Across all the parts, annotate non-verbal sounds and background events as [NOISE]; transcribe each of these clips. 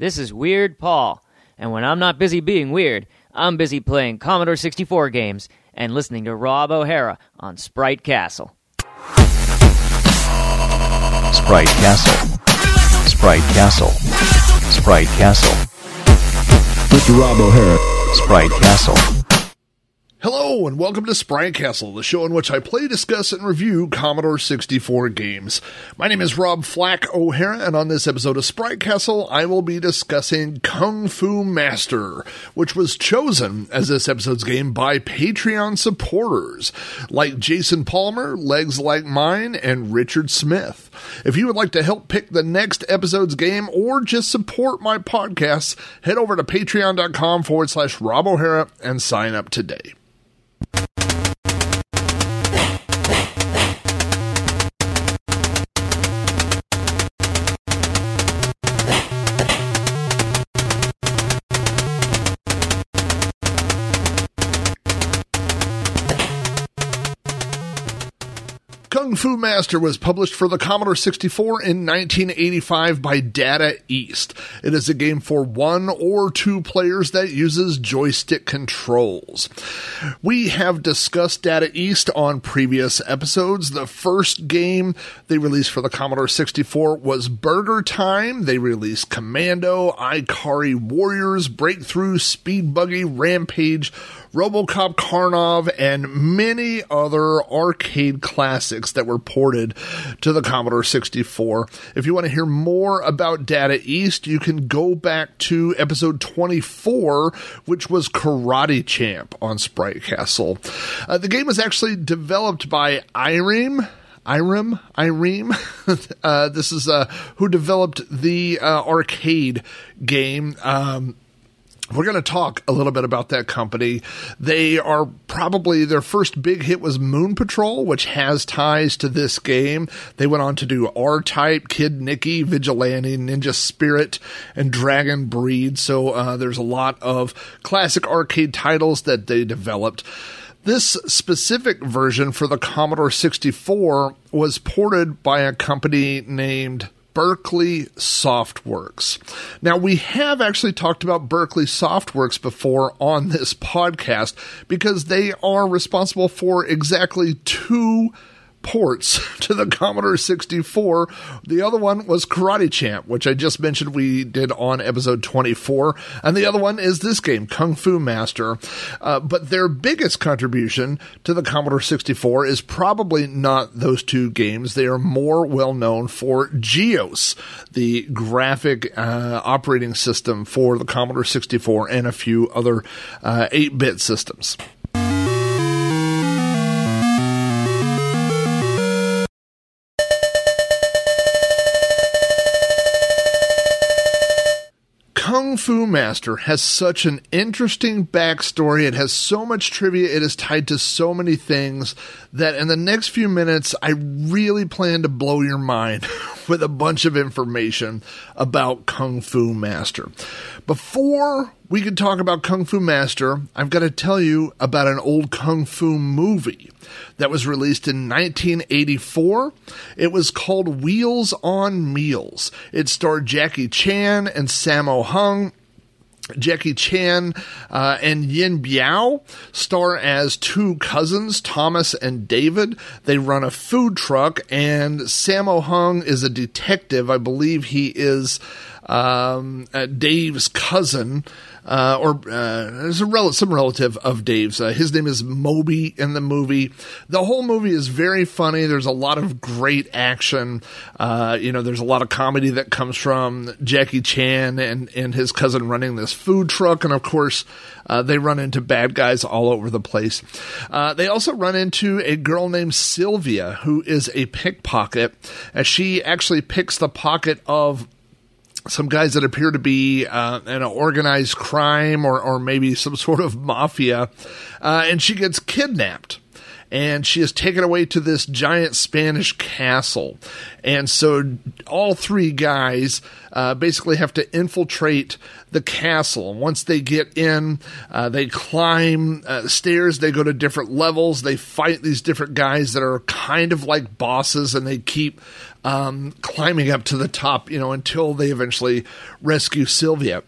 This is Weird Paul, and when I'm not busy being weird, I'm busy playing Commodore 64 games and listening to Rob O'Hara on Sprite Castle. Sprite Castle. Sprite Castle. Sprite Castle. Mr. Rob O'Hara. Sprite Castle. Hello and welcome to Sprite Castle, the show in which I play, discuss, and review Commodore 64 games. My name is Rob Flack O'Hara, and on this episode of Sprite Castle, I will be discussing Kung Fu Master, which was chosen as this episode's game by Patreon supporters like Jason Palmer, Legs Like Mine, and Richard Smith. If you would like to help pick the next episode's game or just support my podcasts, head over to patreon.com forward slash Rob O'Hara and sign up today. Kung Fu Master was published for the Commodore 64 in 1985 by Data East. It is a game for one or two players that uses joystick controls. We have discussed Data East on previous episodes. The first game they released for the Commodore 64 was Burger Time. They released Commando, Ikari Warriors, BreakThru, Speed Buggy, Rampage, Robocop Karnov, and many other arcade classics that were ported to the Commodore 64. If you want to hear more about Data East, you can go back to episode 24, which was Karate Champ on Sprite Castle. Uh, the game was actually developed by Irem. Irem, Irem. [LAUGHS] uh, this is uh, who developed the uh, arcade game. Um, we're going to talk a little bit about that company. They are probably their first big hit was Moon Patrol, which has ties to this game. They went on to do R Type, Kid Niki, Vigilante, Ninja Spirit, and Dragon Breed. So uh, there's a lot of classic arcade titles that they developed. This specific version for the Commodore 64 was ported by a company named Berkeley Softworks. Now, we have actually talked about Berkeley Softworks before on this [LAUGHS] podcast because they are responsible for exactly two ports [LAUGHS] to the Commodore 64. The other one was Karate Champ, which I just mentioned we did on episode 24. And the other one is this game, Kung Fu Master. Uh, but their biggest contribution to the Commodore 64 is probably not those two games. They are more well known for GEOS, the graphic uh, operating system for the Commodore 64 and a few other 8 uh, systems. Kung Fu Master has such an interesting backstory. It has so much trivia. It is tied to so many things that in the next few minutes, I really plan to blow your mind [LAUGHS] with a bunch of information about Kung Fu Master. Before we could talk about Kung Fu Master, I've got to tell you about an old Kung Fu movie that was released in 1984. It was called Wheels on Meals. It starred Jackie Chan and Sammo Hung. Jackie Chan uh, and Yuen Biao star as two cousins, Thomas and David. They run a food truck, and Sammo Hung is a detective. I believe he is um, uh, Dave's cousin uh, or uh, rel- some relative of Dave's. Uh, his name is Moby in the movie. The whole movie is very funny. There's a lot of great action. Uh, you know, there's a lot of comedy that comes from Jackie Chan and and his cousin running this food truck, and of course. Uh, they run into bad guys all over the place. Uh, they also run into a girl named Sylvia, who is a pickpocket, as she actually picks the pocket of some guys that appear to be uh, an organized crime or, or maybe some [LAUGHS] sort of mafia, uh, and she gets kidnapped. And she is taken away to this giant Spanish castle. And so all three guys uh, basically have to infiltrate the castle. Once they get in, uh, they climb uh, stairs, they go to different levels, they fight these different guys that are kind of like bosses, and they keep um, climbing up to the top, you know, until they eventually rescue Sylvia.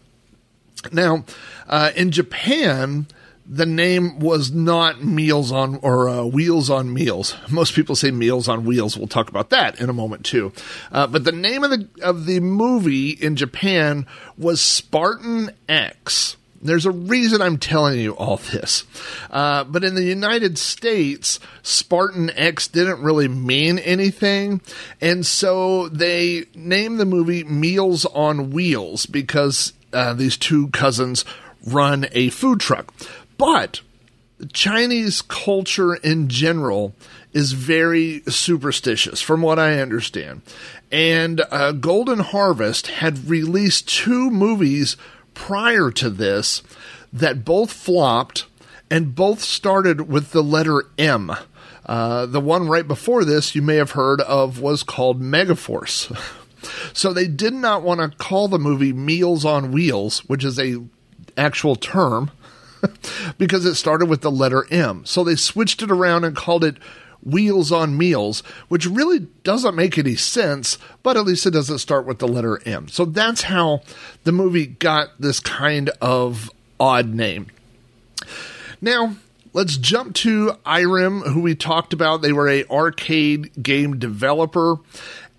Now, uh, in Japan, the name was not Meals on or uh, Wheels on Meals. Most people say Meals on Wheels. We'll talk about that in a moment too. Uh, but the name of the of the movie in Japan was Spartan X. There's a reason I'm telling you all this. Uh, but in the United States, Spartan X didn't really mean anything. And so they named the movie Meals on Wheels because uh, these two cousins run a food truck. But Chinese culture in general is very superstitious, from what I understand. And uh, Golden Harvest had released two movies prior to this that both flopped and both started with the letter M. Uh, the one right before this you may have heard of was called Megaforce. [LAUGHS] so they did not want to call the movie Meals on Wheels, which is a actual term [LAUGHS] because it started with the letter M. So they switched it around and called it Wheels on Meals, which really doesn't make any sense, but at least it doesn't start with the letter M. So that's how the movie got this kind of odd name. Now, let's jump to Irem, who we talked about. They were a arcade game developer,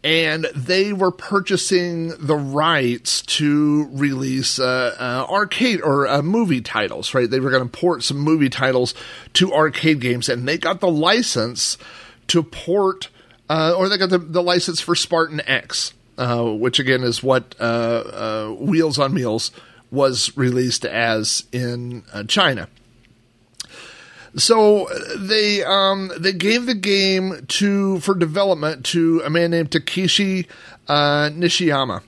and they were purchasing the rights to release uh, uh, arcade or uh, movie titles. Right, they were going to port some movie titles to arcade games, and they got the license to port, uh, or they got the, the license for Spartan X, uh, which again is what uh, Wheels on Meals was released as in China. So they um, they gave the game to for development to a man named Takeshi uh, Nishiyama,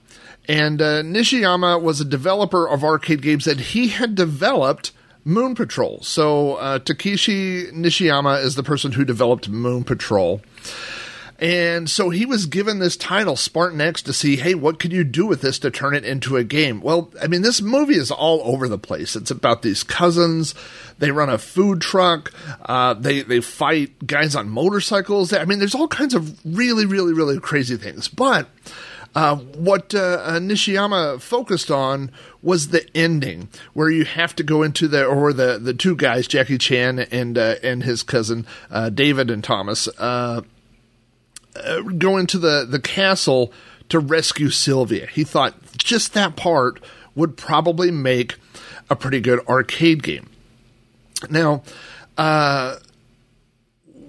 and uh, Nishiyama was a developer of arcade games that he had developed Moon Patrol. So uh, Takeshi Nishiyama is the person who developed Moon Patrol. And so he was given this title, Spartan X, to see, hey, what could you do with this to turn it into a game? Well, I mean, this movie is all over the place. It's about these cousins. They run a food truck. Uh, they they fight guys on motorcycles. I mean, there's all kinds of really, really, really crazy things. But uh, what uh, uh, Nishiyama focused on was the ending, where you have to go into the or the the two guys, Jackie Chan and uh, and his cousin uh, David and Thomas uh, go into the, the castle to rescue Sylvia. He thought just that part would probably make a pretty good arcade game. Now, uh,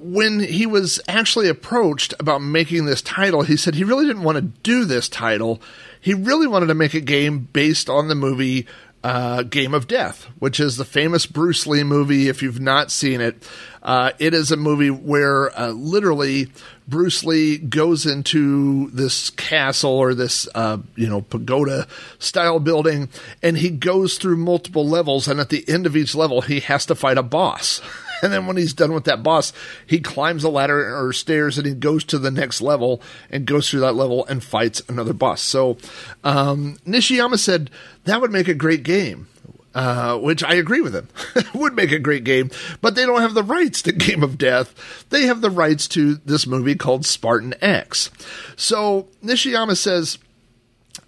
when he was actually approached about making this title, he said he really didn't want to do this title. He really wanted to make a game based on the movie uh, Game of Death, which is the famous Bruce Lee movie. If you've not seen it, uh, it is a movie where uh, literally Bruce Lee goes into this castle or this, uh, you know, pagoda style building, and he goes through multiple levels, and at the end of each level, he has to fight a boss. [LAUGHS] [LAUGHS] And then when he's done with that boss, he climbs a ladder or stairs and he goes to the next level and goes through that level and fights another boss. So um, Nishiyama said that would make a great game. Uh, which I agree with him. [LAUGHS] would make a great game, but they don't have the rights to [LAUGHS] Game of Death. They have the rights to this movie called Spartan X. So Nishiyama says,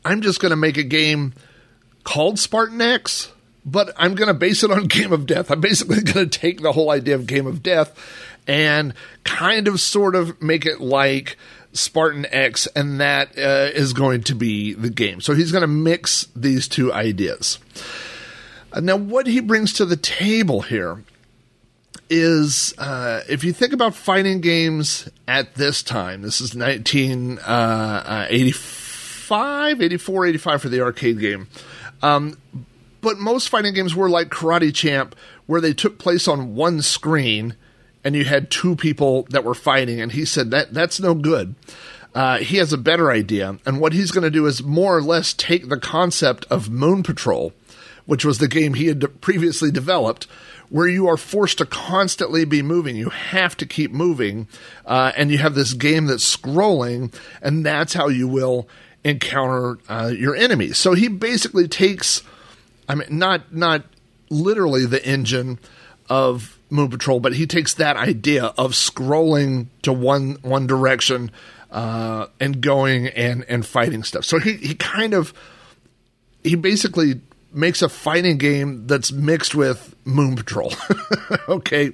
I'm just going to make a game called Spartan X, but I'm going to base it on [LAUGHS] Game of Death. I'm basically going to take the whole idea of Game of Death and kind of sort of make it like Spartan X, and that uh, is going to be the game. So he's going to mix these two ideas. Uh, now, what he brings to the table here is uh, if you think about fighting games at this time, this is 1985, uh, 84, 85 for the arcade game. Um, but most fighting games were like Karate Champ, where they took place on one screen and you had two people that were fighting. And he said that that's no good. Uh, he has a better idea. And what he's going to do is more or less take the concept of Moon Patrol which was the game he had previously developed, where you are forced to constantly be moving. You have to keep moving, uh, and you have this game that's scrolling, and that's how you will encounter uh, your enemies. So he basically takes, I mean, not not literally the engine of Moon Patrol, but he takes that idea of scrolling to one one direction uh, and going and and fighting stuff. So he he kind of he basically makes a fighting game that's mixed with Moon Patrol. [LAUGHS] okay.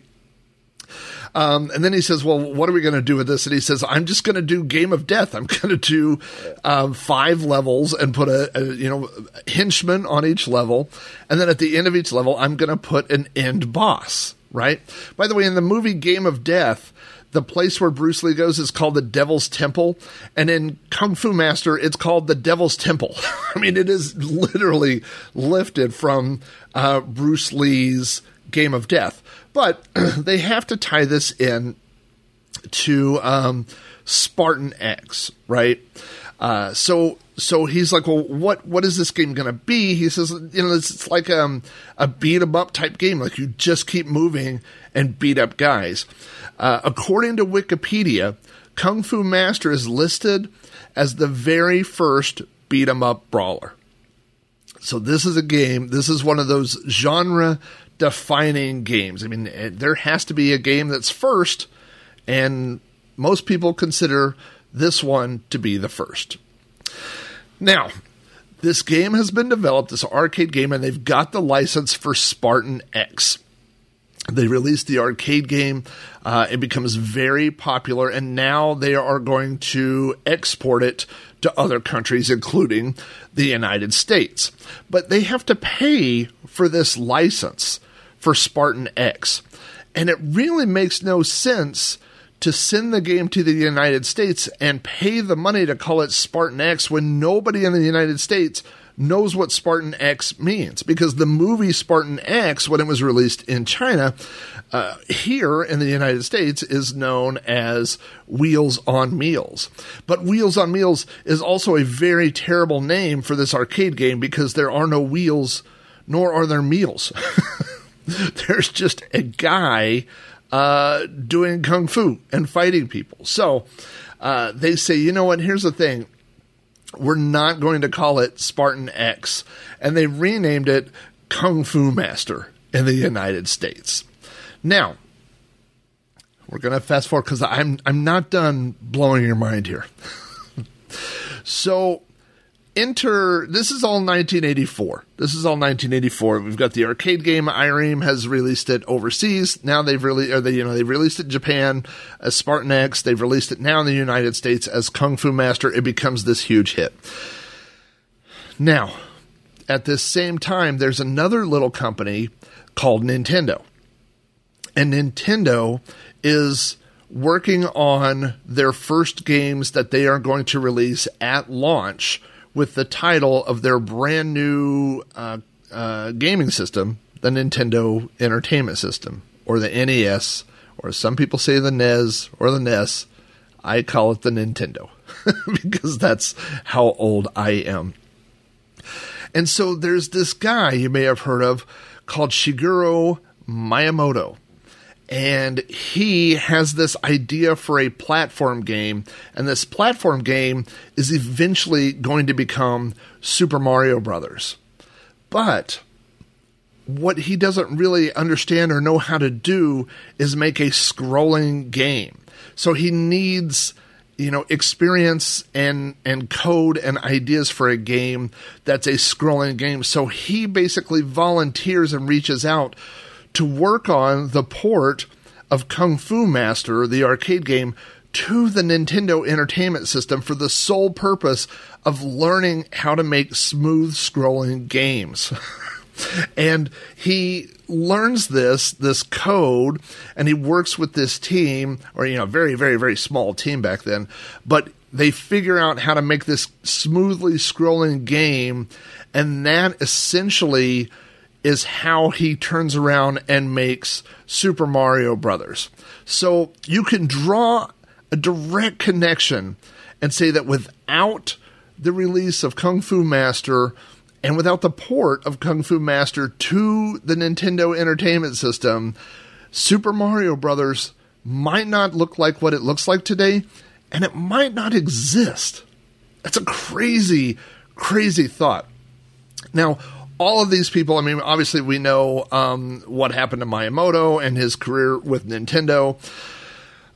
Um, and then he says, "Well, what are we going to do with this?" And he says, "I'm just going to do Game of Death. I'm going to do um, five levels and put a, a you know henchman on each level, and then at the end of each level, I'm going to put an end boss." Right. By the way, in the movie Game of Death, the place where Bruce Lee goes is called the Devil's Temple, and in Kung Fu Master, it's called the Devil's Temple. [LAUGHS] I mean, it is literally lifted from uh, Bruce Lee's Game of Death, but [CLEARS THROAT] they have to tie this in to um, Spartan X, right? Uh, so so he's like, well, what what is this game going to be? He says, you know, it's, it's like um, a beat 'em up type game. Like you just keep moving and beat up guys. Uh, according to Wikipedia, Kung Fu Master is listed as the very first beat 'em up brawler. So this is a game. This is one of those genre defining games. I mean, eh, there has to be a game that's first, and most people consider this one to be the first. Now, this game has been developed, this arcade game, and they've got the license for Spartan X. They released the arcade game. Uh, it becomes very popular, and now they are going to export it to other countries, including the United States. But they have to pay for this license for Spartan X. And it really makes no sense to send the game to the United States and pay the money to call it Spartan X when nobody in the United States knows what Spartan X means because the movie Spartan X, when it was released in China, uh, here in the United States is known as Wheels on Meals. But Wheels on Meals is also a very terrible name for this arcade game because there are no wheels nor are there meals. [LAUGHS] [LAUGHS] There's just a guy uh, doing kung fu and fighting people. So uh, they say, you know what? Here's the thing. We're not going to call it Spartan X. And they renamed it Kung Fu Master in the United States. Now, we're going to fast forward because I'm, I'm not done blowing your mind here. [LAUGHS] so enter this is all 1984 this is all 1984 we've got the arcade game irem has released it overseas. Now they've really or they you know they've released it in japan as spartan x they've released it now in the united states as kung fu master. It becomes this huge hit. Now at this same time there's another little company called nintendo. And nintendo is working on their first games that they are going to release at launch with the title of their brand new uh, uh, gaming system, the Nintendo Entertainment System, or the NES, or some people say the NES or the NES. I call it the Nintendo [LAUGHS] because that's how old I am. And so there's this guy you may have heard of called Shigeru Miyamoto and he has this idea for a platform game and this platform game is eventually going to become Super Mario Brothers. But what he doesn't really understand or know how to do is make a scrolling game. So he needs you know experience and and code and ideas for a game that's a scrolling game so he basically volunteers and reaches out to work on the port of Kung Fu Master, the arcade game, to the Nintendo Entertainment System for the sole purpose of learning how to make smooth scrolling games. [LAUGHS] and he learns this this code and he works with this team or you know very very very small team back then but they figure out how to make this smoothly scrolling game and that essentially is how he turns around and makes Super Mario Brothers. So you can draw a direct connection and say that without the release of Kung Fu Master And without the port of Kung Fu Master to the Nintendo Entertainment System, Super Mario Brothers might not look like what it looks like today, and it might not exist. That's a crazy, crazy thought. Now, all of these people, I mean, obviously we know um, what happened to Miyamoto and his career with Nintendo.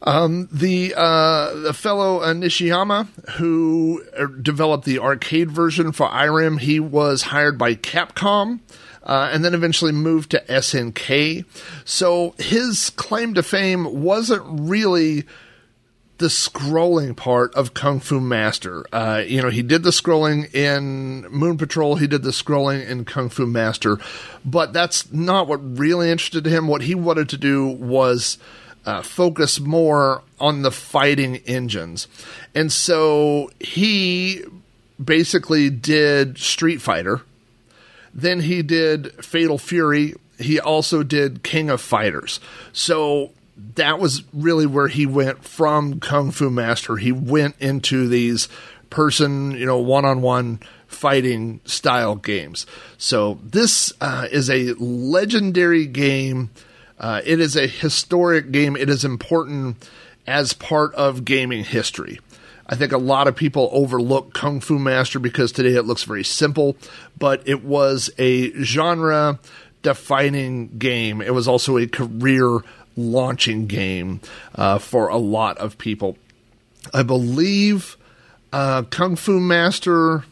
Um, the uh, the fellow uh, Nishiyama who developed the arcade version for Irem, he was hired by Capcom. Uh, and then eventually moved to SNK. So his claim to fame wasn't really the scrolling part of Kung Fu Master. Uh, you know, he did the scrolling in Moon Patrol, he did the scrolling in Kung Fu Master, but that's not what really interested him. What he wanted to do was uh, focus more on the fighting engines. And so he basically did Street Fighter. Then he did Fatal Fury. He also did King of Fighters. So that was really where he went from Kung Fu Master. He went into these person, you know, one on one fighting style games. So this uh, is a legendary game. Uh, it is a historic game. It is important as part of gaming history. I think a lot of people overlook Kung Fu Master because today it looks very simple, but it was a genre defining game. It was also a career launching game uh, for a lot of people. I believe uh, Kung Fu Master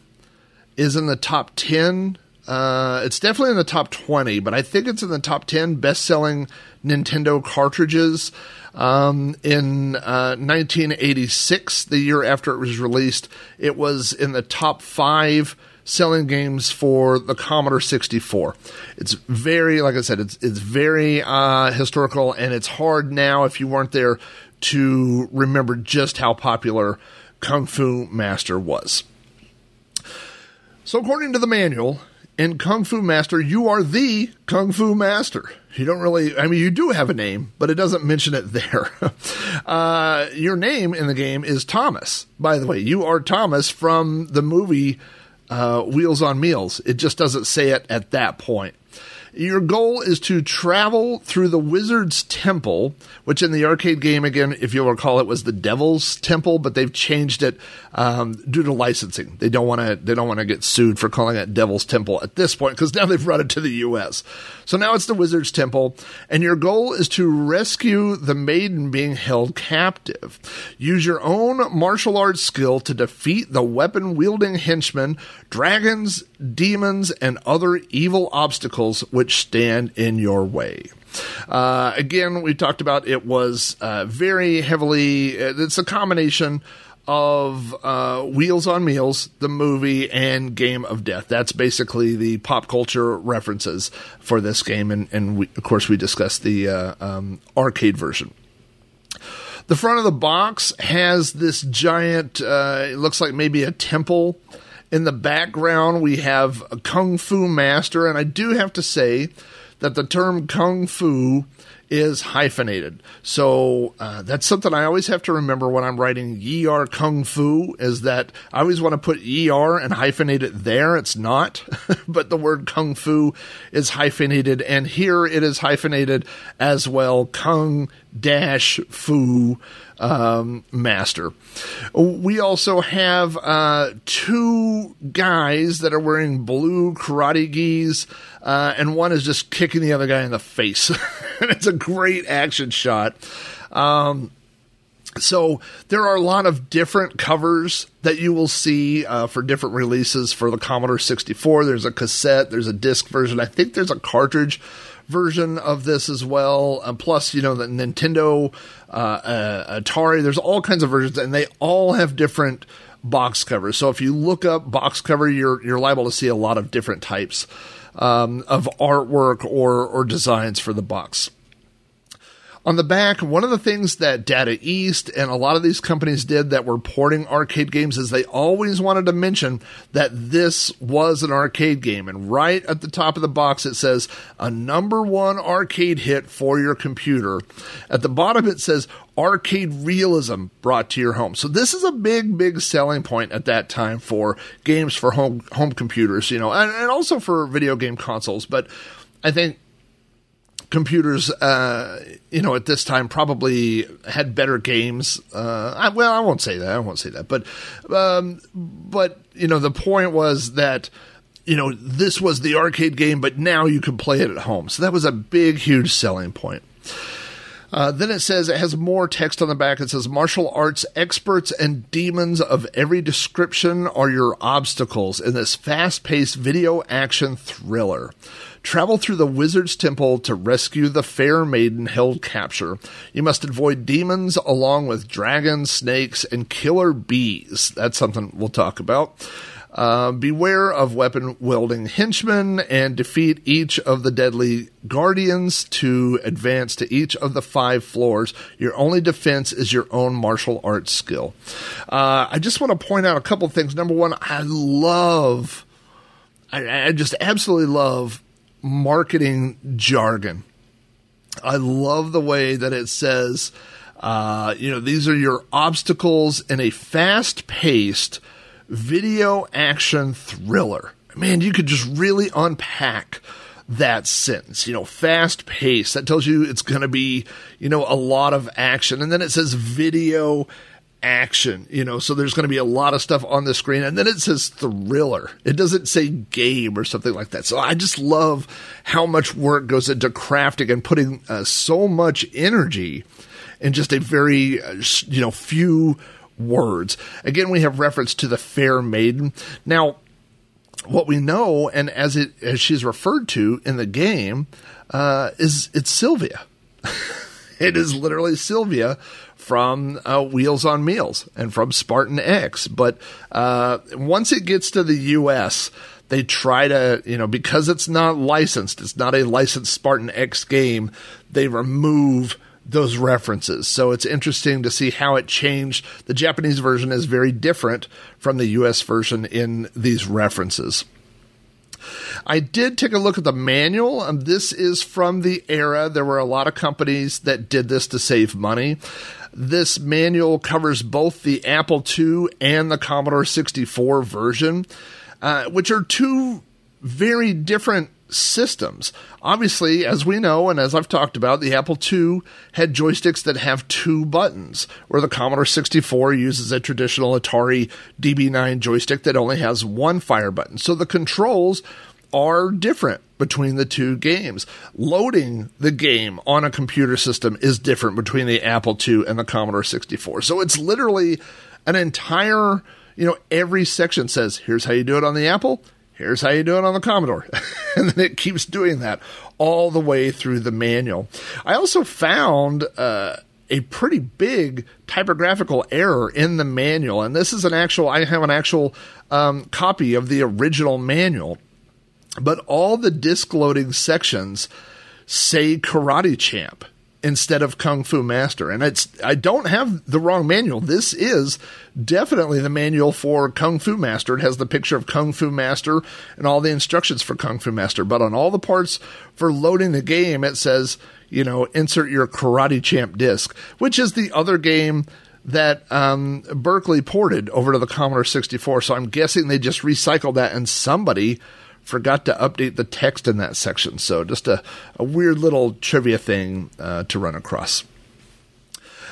is in the top 10. Uh, it's definitely in the top 20, but I think it's in the top 10 best selling Nintendo cartridges. Um, in uh, 1986, the year after it was released, it was in the top five selling games for the Commodore 64. It's very, like I said, it's it's very uh, historical, and it's hard now if you weren't there to remember just how popular Kung Fu Master was. So, according to the manual, in Kung Fu Master, you are the Kung Fu Master. You don't really, I mean, you do have a name, but it doesn't mention it there. [LAUGHS] uh, your name in the game is Thomas. By the way, you are Thomas from the movie uh, Wheels on Meals. It just doesn't say it at that point. Your goal is to travel through the Wizard's Temple, which in the arcade game, again, if you'll recall, it was the Devil's Temple, but they've changed it um, due to licensing. They don't want to. They don't want to get sued for calling it Devil's Temple at this point because now they've brought it to the U.S. So now it's the Wizard's Temple, and your goal is to rescue the maiden being held captive. Use your own martial arts skill to defeat the weapon wielding henchmen, dragons, demons, and other evil obstacles which stand in your way. Uh, again, we talked about it was uh, very heavily, it's a combination of uh, Wheels on Meals, the movie, and Game of Death. That's basically the pop culture references for this game, and, and we, of course, we discussed the uh, um, arcade version. The front of the box has this giant, uh, it looks like maybe a temple. In the background, we have a Kung Fu Master, and I do have to say that the term Kung Fu is hyphenated. So uh, that's something I always have to remember when I'm writing "er Kung Fu is that I always want to put "er" and hyphenate it there. It's not, [LAUGHS] but the word Kung Fu is hyphenated, and here it is hyphenated as well. Kung dash Fu um, master. We also have uh, two guys that are wearing blue karate gis, uh, and one is just kicking the other guy in the face. [LAUGHS] [LAUGHS] it's a great action shot. Um, so there are a lot of different covers that you will see uh, for different releases for the Commodore 64. There's a cassette, there's a disc version. I think there's a cartridge version of this as well. Uh, plus, you know, the Nintendo, uh, uh, Atari. There's all kinds of versions, and they all have different box covers. So if you look up box cover, you're you're liable to see a lot of different types um, of artwork or or designs for the box. On the back, one of the things that Data East and a lot of these companies did that were porting arcade games is they always wanted to mention that this was an arcade game. And right at the top of the box, it says a number one arcade hit for your computer. At the bottom, it says arcade realism brought to your home. So this is a big, big selling point at that time for games for home home computers, you know, and, and also for video game consoles. But I think computers, uh, you know, at this time probably had better games. Uh, I, well, I won't say that. I won't say that. But, um, but you know, the point was that you know this was the arcade game, but now you can play it at home. So that was a big, huge selling point. Uh, then it says it has more text on the back. It says martial arts experts and demons of every description are your obstacles in this fast paced video action thriller. Travel through the wizard's temple to rescue the fair maiden held capture. You must avoid demons along with dragons, snakes, and killer bees. That's something we'll talk about. Uh, beware of weapon wielding henchmen and defeat each of the deadly guardians to advance to each of the five floors. Your only defense is your own martial arts skill. Uh, I just want to point out a couple things. Number one, I love, I, I just absolutely love marketing jargon. I love the way that it says, uh, you know, these are your obstacles in a fast paced video action thriller. Man, you could just really unpack that sentence. You know, fast paced. That tells you it's going to be, you know, a lot of action. And then it says video action, you know, so there's going to be a lot of stuff on the screen. And then it says thriller. It doesn't say game or something like that. So I just love how much work goes into crafting and putting uh, so much energy in just a very, uh, you know, few words. Again, we have reference to the fair maiden. Now, what we know, and as it as she's referred to in the game, uh, is it's Sylvia. [LAUGHS] it is literally Sylvia from uh, Wheels on Meals and from Spartan X. But uh, once it gets to the U.S., they try to, you know, because it's not licensed, it's not a licensed Spartan X game, they remove those references. So it's interesting to see how it changed. The Japanese version is very different from the US version in these references. I did take a look at the manual. and this is from the era. There were a lot of companies that did this to save money. This manual covers both the Apple II and the Commodore 64 version, uh, which are two very different systems. Obviously, as we know, and as I've talked about, the Apple II had joysticks that have two buttons, where the Commodore 64 uses a traditional Atari DB9 joystick that only has one fire button. So the controls are different between the two games. Loading the game on a computer system is different between the Apple II and the Commodore 64. So it's literally an entire, you know, every section says, here's how you do it on the Apple, here's how you do it on the Commodore. [LAUGHS] and then it keeps doing that all the way through the manual. I also found uh, a pretty big typographical error in the manual. And this is an actual, I have an actual um, copy of the original manual. But all the disk loading sections say Karate Champ instead of Kung Fu Master. And it's I don't have the wrong manual. This is definitely the manual for Kung Fu Master. It has the picture of Kung Fu Master and all the instructions for Kung Fu Master. But on all the parts for loading the game, it says, you know, insert your Karate Champ disc, which is the other game that um, Berkeley ported over to the Commodore 64. So I'm guessing they just recycled that and somebody forgot to update the text in that section. So just a, a weird little trivia thing uh, to run across.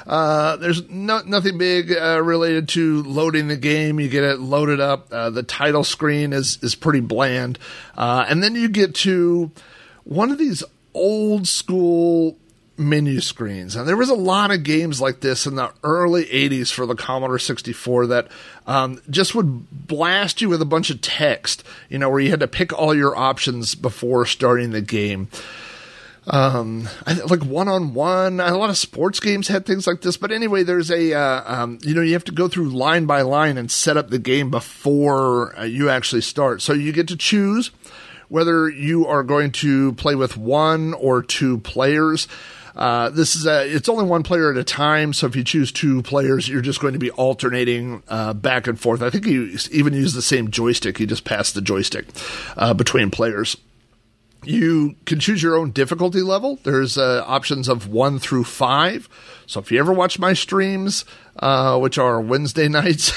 Uh, there's no, nothing big uh, related to loading the game. You get it loaded up. Uh, the title screen is is pretty bland, uh, and then you get to one of these old school menu screens. And there was a lot of games like this in the early 80s for the Commodore 64 that um, just would blast you with a bunch of text, you know, where you had to pick all your options before starting the game. Um, like one on one, a lot of sports games had things like this. But anyway, there's a, uh, um, you know, you have to go through line by line and set up the game before uh, you actually start. So you get to choose whether you are going to play with one or two players. Uh, this is a, it's only one player at a time. So if you choose two players, you're just going to be alternating uh, back and forth. I think you even use the same joystick. You just pass the joystick uh, between players. You can choose your own difficulty level. There's uh, options of one through five. So if you ever watch my streams, uh, which are Wednesday [LAUGHS] nights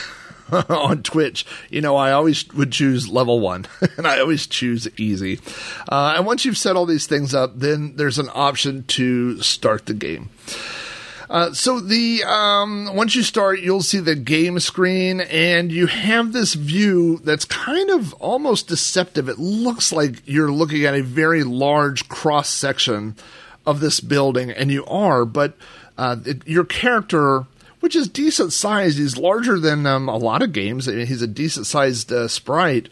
[LAUGHS] on Twitch, you know I always would choose level one, [LAUGHS] and I always choose easy. Uh, and once you've set all these things up, then there's an option to start the game. Uh, so the um, once you start, you'll see the game screen, and you have this view that's kind of almost deceptive. It looks like you're looking at a very large cross section of this building, and you are, but uh, it, your character which is decent sized. He's larger than um, a lot of games. He's a decent sized uh, sprite.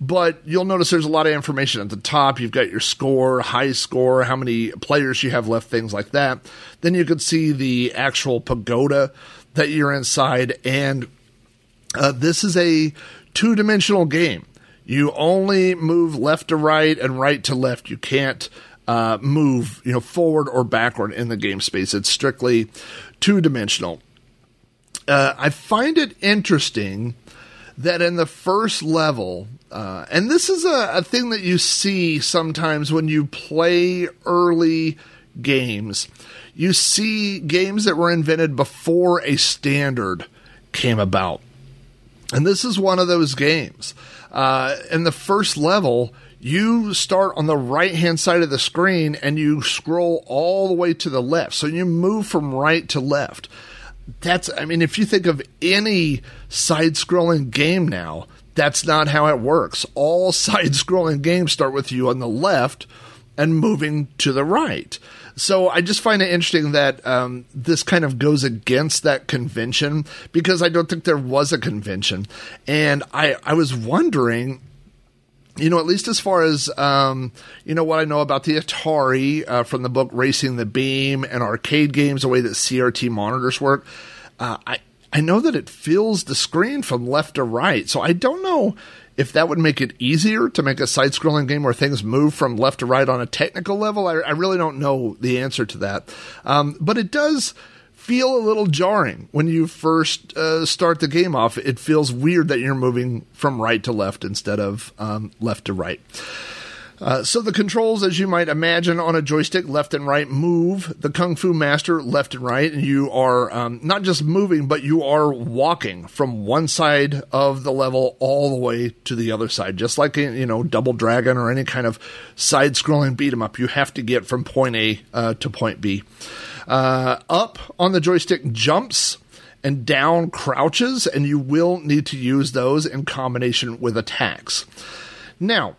But you'll notice there's a lot of information at the top. You've got your score, high score, how many players you have left, things like that. Then you can see the actual pagoda that you're inside. And uh, this is a two dimensional game. You only move left to right and right to left. You can't uh, move, you know, forward or backward in the game space. It's strictly two dimensional. Uh, I find it interesting that in the first level, uh, and this is a, a thing that you see sometimes when you play early games, you see games that were invented before a standard came about. And this is one of those games. Uh, in the first level, you start on the right hand side of the screen and you scroll all the way to the left. So you move from right to left that's I mean, if you think of any side scrolling game now, that's not how it works. All [LAUGHS] side scrolling games start with you on the left and moving to the right. So I just find it interesting that um, this kind of goes against that convention because I don't think there was a convention. And I, I was wondering you know, at least as far as um, you know, what I know about the Atari uh, from the book Racing the Beam and arcade games, the way that CRT monitors work, uh, I I know that it fills the screen from left to right. So I don't know if that would make it easier to make a side-scrolling game where things move from left to right on a technical level. I, I really don't know the answer to that, um, but it does feel a little jarring when you first uh, start the game off. It feels weird that you're moving from right to left instead of um, left to right. Uh, so the controls, as you might imagine, on a joystick, left and right, move the Kung Fu Master left and right, and you are um, not just moving, but you are walking from one side of the level all the way to the other side, just like you know Double Dragon or any kind of side-scrolling beat 'em up. You have to get from point A uh, to point B. Uh, up on the joystick jumps and down crouches, and you will need to use those in combination with attacks. Now,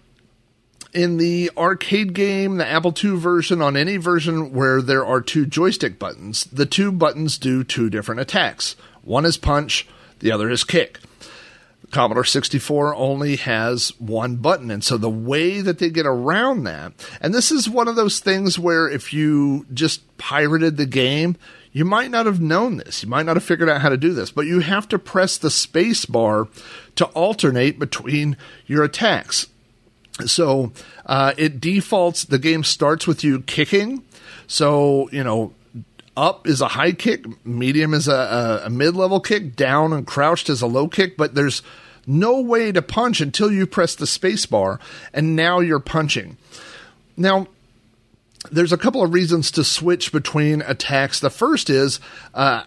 in the arcade game, the Apple II version, on any version where there are two joystick buttons, the two buttons do two different attacks. One is punch, the other is kick. Commodore 64 only has one button. And so the way that they get around that, and this is one of those things where if you just pirated the game, you might not have known this. You might not have figured out how to do this, but you have to press the space bar to alternate between your attacks. So uh, it defaults, the game starts with you kicking. So, you know, up is a high kick, medium is a, a, a mid level kick, down and crouched is a low kick, but there's no way to punch until you press the space bar, and now you're punching. Now, there's a couple of reasons to switch between attacks. The first is, uh,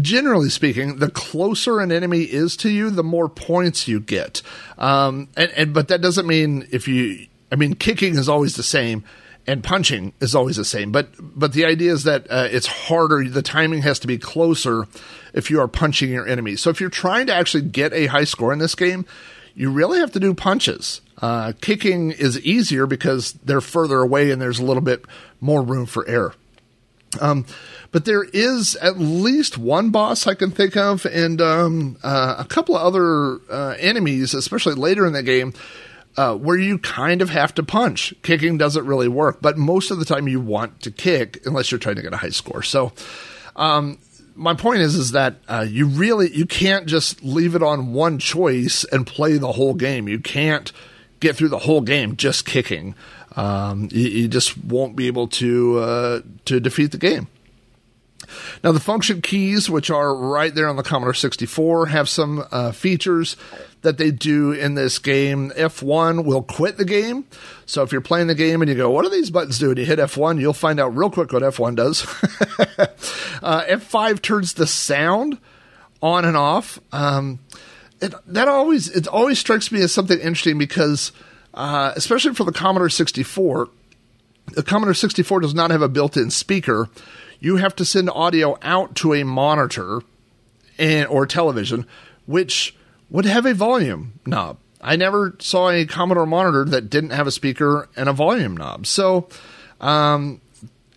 generally speaking, the closer an enemy is to you, the more points you get. Um, and, and but that doesn't mean if you, I mean, kicking is always the same and punching is always the same. But but the idea is that uh, it's harder. The timing has to be closer if you are punching your enemy. So if you're trying to actually get a high score in this game, you really have to do punches. Uh, kicking is easier because they're further away and there's a little bit more room for error. Um, but there is at least one boss I can think of, and um, uh, a couple of other uh, enemies, especially later in the game, uh, where you kind of have to punch. Kicking doesn't really work, but most of the time you want to kick unless you're trying to get a high score. So, um, my point is is that uh, you really you can't just leave it on one choice and play the whole game. You can't get through the whole game just kicking. Um, you, you, just won't be able to uh, to defeat the game. Now, the function keys, which are right there on the Commodore 64, have some uh, features that they do in this game. F1 will quit the game. So if you're playing the game and you go, what do these buttons do? And you hit F1, you'll find out real quick what F1 does. [LAUGHS] uh, F5 turns the sound on and off. Um, it, that always it always strikes me as something interesting because, uh, especially for the Commodore 64, the Commodore 64 does not have a built-in speaker. You have to send audio out to a monitor and or television, which would have a volume knob. I never saw a Commodore monitor that didn't have a speaker and a volume knob. So um,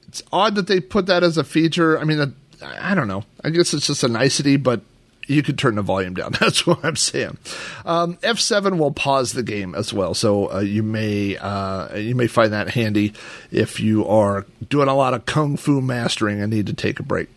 it's odd that they put that as a feature. I mean, I don't know. I guess it's just a nicety, but you could turn the volume down. [LAUGHS] That's what I'm saying. Um, F7 will pause the game as well, so uh, you may uh, you may find that handy if you are doing a lot of kung fu mastering and need to take a break.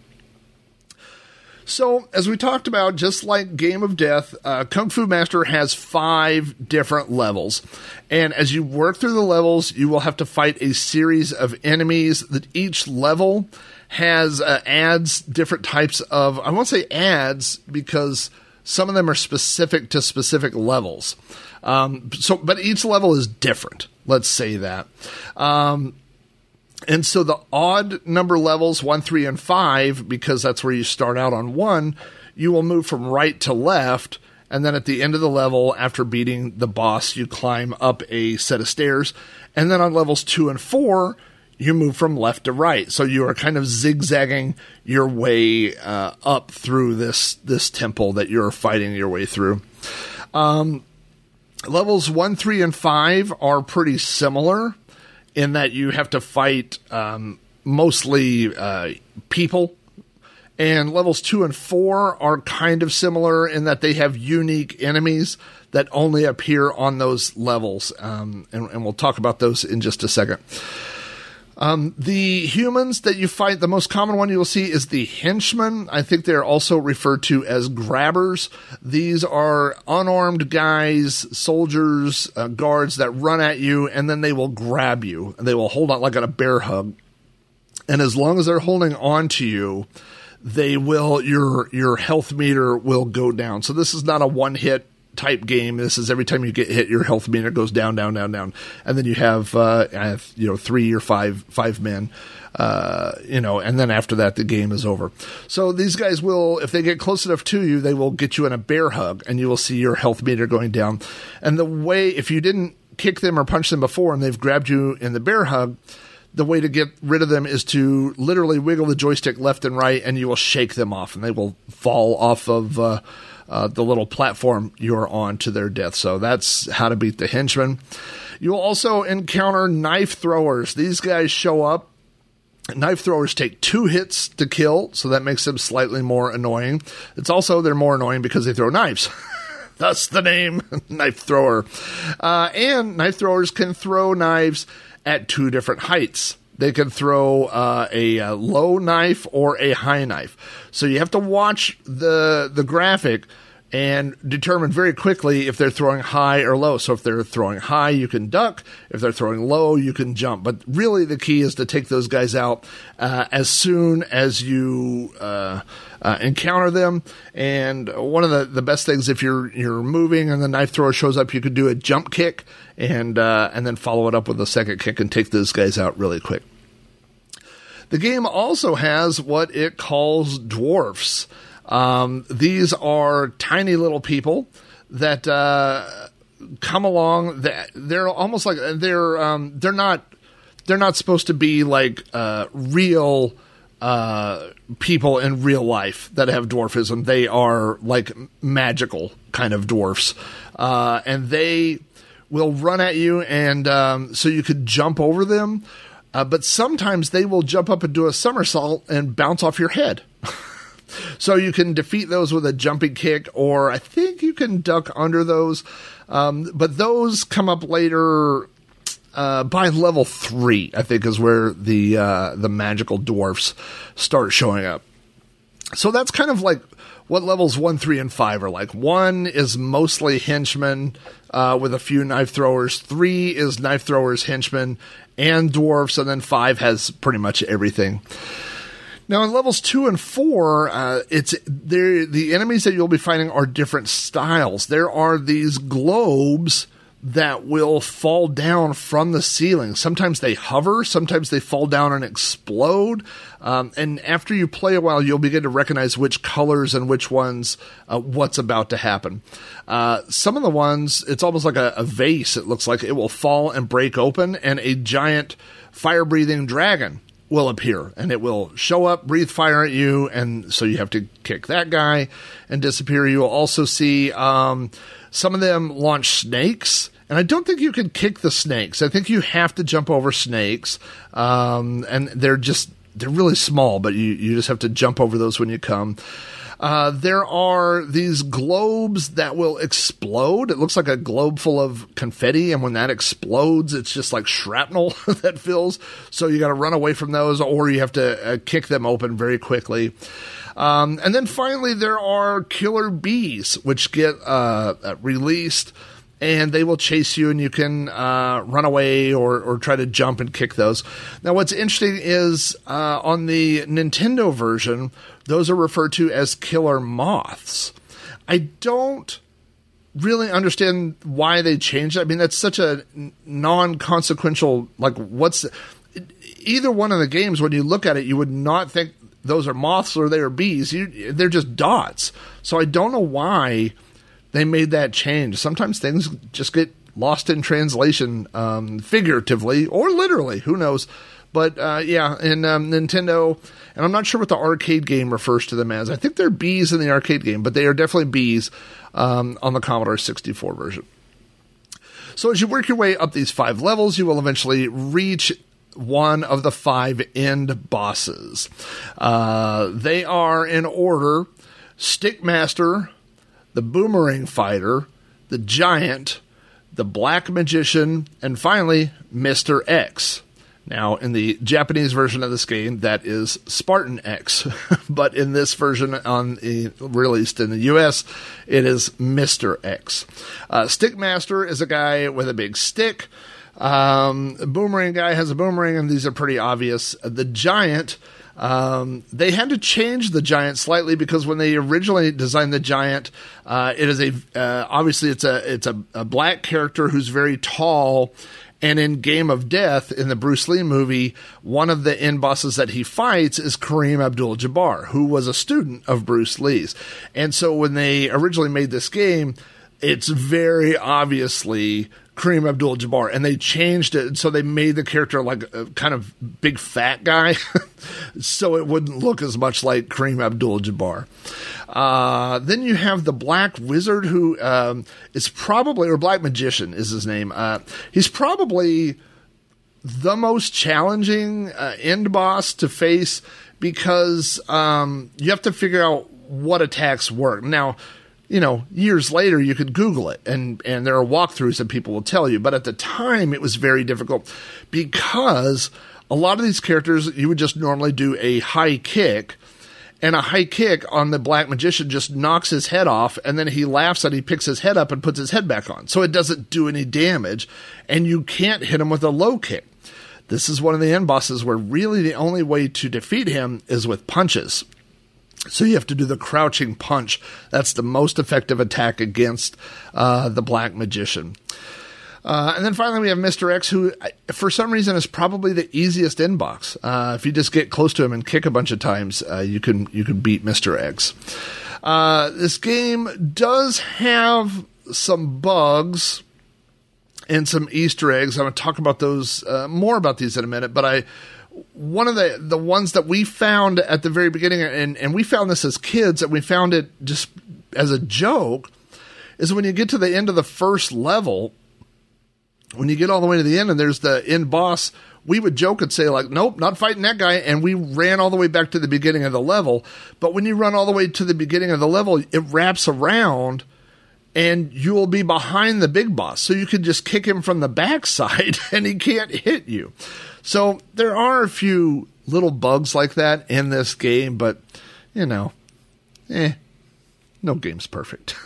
So, as we talked about, just like Game of Death, uh, Kung Fu Master has five different levels. And as you work through the levels, you will have to fight a series of enemies that each level has uh, adds different types of, I won't say ads because some of them are specific to specific levels. Um, so, but each level is different. Let's say that. Um, and so the odd number levels, one, three, and five, because that's where you start out on one, you will move from right to left. And then at the end of the level, after beating the boss, you climb up a set of stairs. And then on levels two and four, you move from left to right. So you are kind of zigzagging your way uh, up through this this temple that you're fighting your way through. Um, levels one, three, and five are pretty similar in that you have to fight um, mostly uh, people. And levels two and four are kind of similar in that they have unique enemies that only appear on those levels. Um, and, and, we'll talk about those in just a second. Um, the humans that you fight, the most common one you'll see is the henchmen. I think they're also referred to as grabbers. These are unarmed guys, soldiers, uh, guards that run at you and then they will grab you. And they will hold on like on a bear hug. And as long as they're holding on to you, they will your your health meter will go down. So this is not a one hit type game. This is every time you get hit, your health meter goes down, down, down, down, and then you have, uh, have you know three or five five men. Uh, you know, and then after that, the game is over. So these guys will, if they get close enough to you, they will get you in a bear hug, and you will see your health meter going down. And the way, if you didn't kick them or punch them before, and they've grabbed you in the bear hug, the way to get rid of them is to literally wiggle the joystick left and right, and you will shake them off, and they will fall off of. Uh, uh, the little platform you're on to their death. So that's how to beat the henchmen. You'll also encounter knife throwers. These guys show up. Knife throwers take two hits to kill, so that makes them slightly more annoying. It's also they're more annoying because they throw knives. [LAUGHS] Thus the name [LAUGHS] knife thrower. Uh, and knife throwers can throw knives at two different heights. They can throw uh, a, a, low knife or a high knife. So you have to watch the the graphic and determine very quickly if they're throwing high or low. So if they're throwing high, you can duck. If they're throwing low, you can jump. But really, the key is to take those guys out uh, as soon as you uh, uh, encounter them. And one of the, the best things, if you're you're moving and the knife thrower shows up, you could do a jump kick and uh, and then follow it up with a second kick and take those guys out really quick. The game also has what it calls dwarfs. Um, these are tiny little people that uh, come along. That they're almost like they're um, they're not they're not supposed to be like uh, real uh, people in real life that have dwarfism. They are like magical kind of dwarfs, uh, and they will run at you, and um, so you could jump over them. Uh, but sometimes they will jump up and do a somersault and bounce off your head. [LAUGHS] So you can defeat those with a jumping kick, or I think you can duck under those. Um, but those come up later. Uh, by level three, I think is where the uh, the magical dwarfs start showing up. So that's kind of like what levels one, three, and five are like. One is mostly henchmen uh, with a few knife throwers. Three is knife throwers, henchmen, and dwarfs, and then five has pretty much everything. Now in levels two and four, uh, it's. The enemies that you'll be fighting are different styles. There are these globes that will fall down from the ceiling. Sometimes they hover, sometimes they fall down and explode. Um, and after you play a while, you'll begin to recognize which colors and which ones, uh, what's about to happen. Uh, some of the ones, it's almost like a, a vase. It looks like it will fall and break open, and a giant fire breathing dragon will appear and it will show up, breathe fire at you, and so you have to kick that guy and disappear. You will also see um, some of them launch snakes. And I don't think you can kick the snakes. I think you have to jump over snakes. Um, and they're just, they're really small, but you, you just have to jump over those when you come. Uh, there are these globes that will explode. It looks like a globe full of confetti, and when that explodes, it's just like shrapnel [LAUGHS] that fills. So you got to run away from those, or you have to uh, kick them open very quickly. Um, and then finally, there are killer bees, which get uh, released and they will chase you and you can uh, run away or, or try to jump and kick those. Now, what's interesting is uh, on the Nintendo version, those are referred to as killer moths. I don't really understand why they changed. I mean, that's such a non consequential, like, what's either one of the games, when you look at it, you would not think those are moths or they are bees. You, they're just dots. So I don't know why they made that change. Sometimes things just get lost in translation, um, figuratively or literally. Who knows? But uh, yeah, in um, Nintendo, and I'm not sure what the arcade game refers to them as. I think they're bees in the arcade game, but they are definitely bees um, on the Commodore 64 version. So as you work your way up these five levels, you will eventually reach one of the five end bosses. Uh, they are in order Stickmaster, the Boomerang Fighter, the Giant, the Black Magician, and finally, Mr. X. Now, in the Japanese version of this game, that is Spartan X, [LAUGHS] but in this version on released in the U.S., it is Mister X. Uh, Stickmaster is a guy with a big stick. Um, boomerang guy has a boomerang, and these are pretty obvious. The Giant um, they had to change the giant slightly because when they originally designed the giant, uh, it is a uh, obviously it's a it's a, a black character who's very tall. And in Game of Death, in the Bruce Lee movie, one of the end bosses that he fights is Kareem Abdul Jabbar, who was a student of Bruce Lee's. And so when they originally made this game, it's very obviously Kareem Abdul Jabbar, and they changed it. So they made the character like a kind of big fat guy, [LAUGHS] so it wouldn't look as much like Kareem Abdul Jabbar. Uh, then you have the Black Wizard, who um, is probably, or Black Magician is his name. Uh, he's probably the most challenging uh, end boss to face because um, you have to figure out what attacks work. Now, you know, years later you could Google it and, and there are walkthroughs that people will tell you. But at the time it was very difficult because a lot of these characters you would just normally do a high kick and a high kick on the black magician just knocks his head off and then he laughs and he picks his head up and puts his head back on. So it doesn't do any damage and you can't hit him with a low kick. This is one of the end bosses where really the only way to defeat him is with punches. So you have to do the crouching punch. That's the most effective attack against uh, the Black Magician. Uh, and then finally, we have Mr. X, who for some reason is probably the easiest end boss. Uh, if you just get close to him and kick a bunch of times, uh, you can you can beat Mr. X. Uh, this game does have some bugs and some Easter eggs. I'm going to talk about those uh, more about these in a minute, but I one of the the ones that we found at the very beginning, and and we found this as kids, and we found it just as a joke, is when you get to the end of the first level, when you get all the way to the end, and there's the end boss. We would joke and say like, "Nope, not fighting that guy," and we ran all the way back to the beginning of the level. But when you run all the way to the beginning of the level, it wraps around and you will be behind the big boss. So you can just kick him from the backside [LAUGHS] and he can't hit you. So there are a few little bugs like that in this game, but you know, eh, no game's perfect.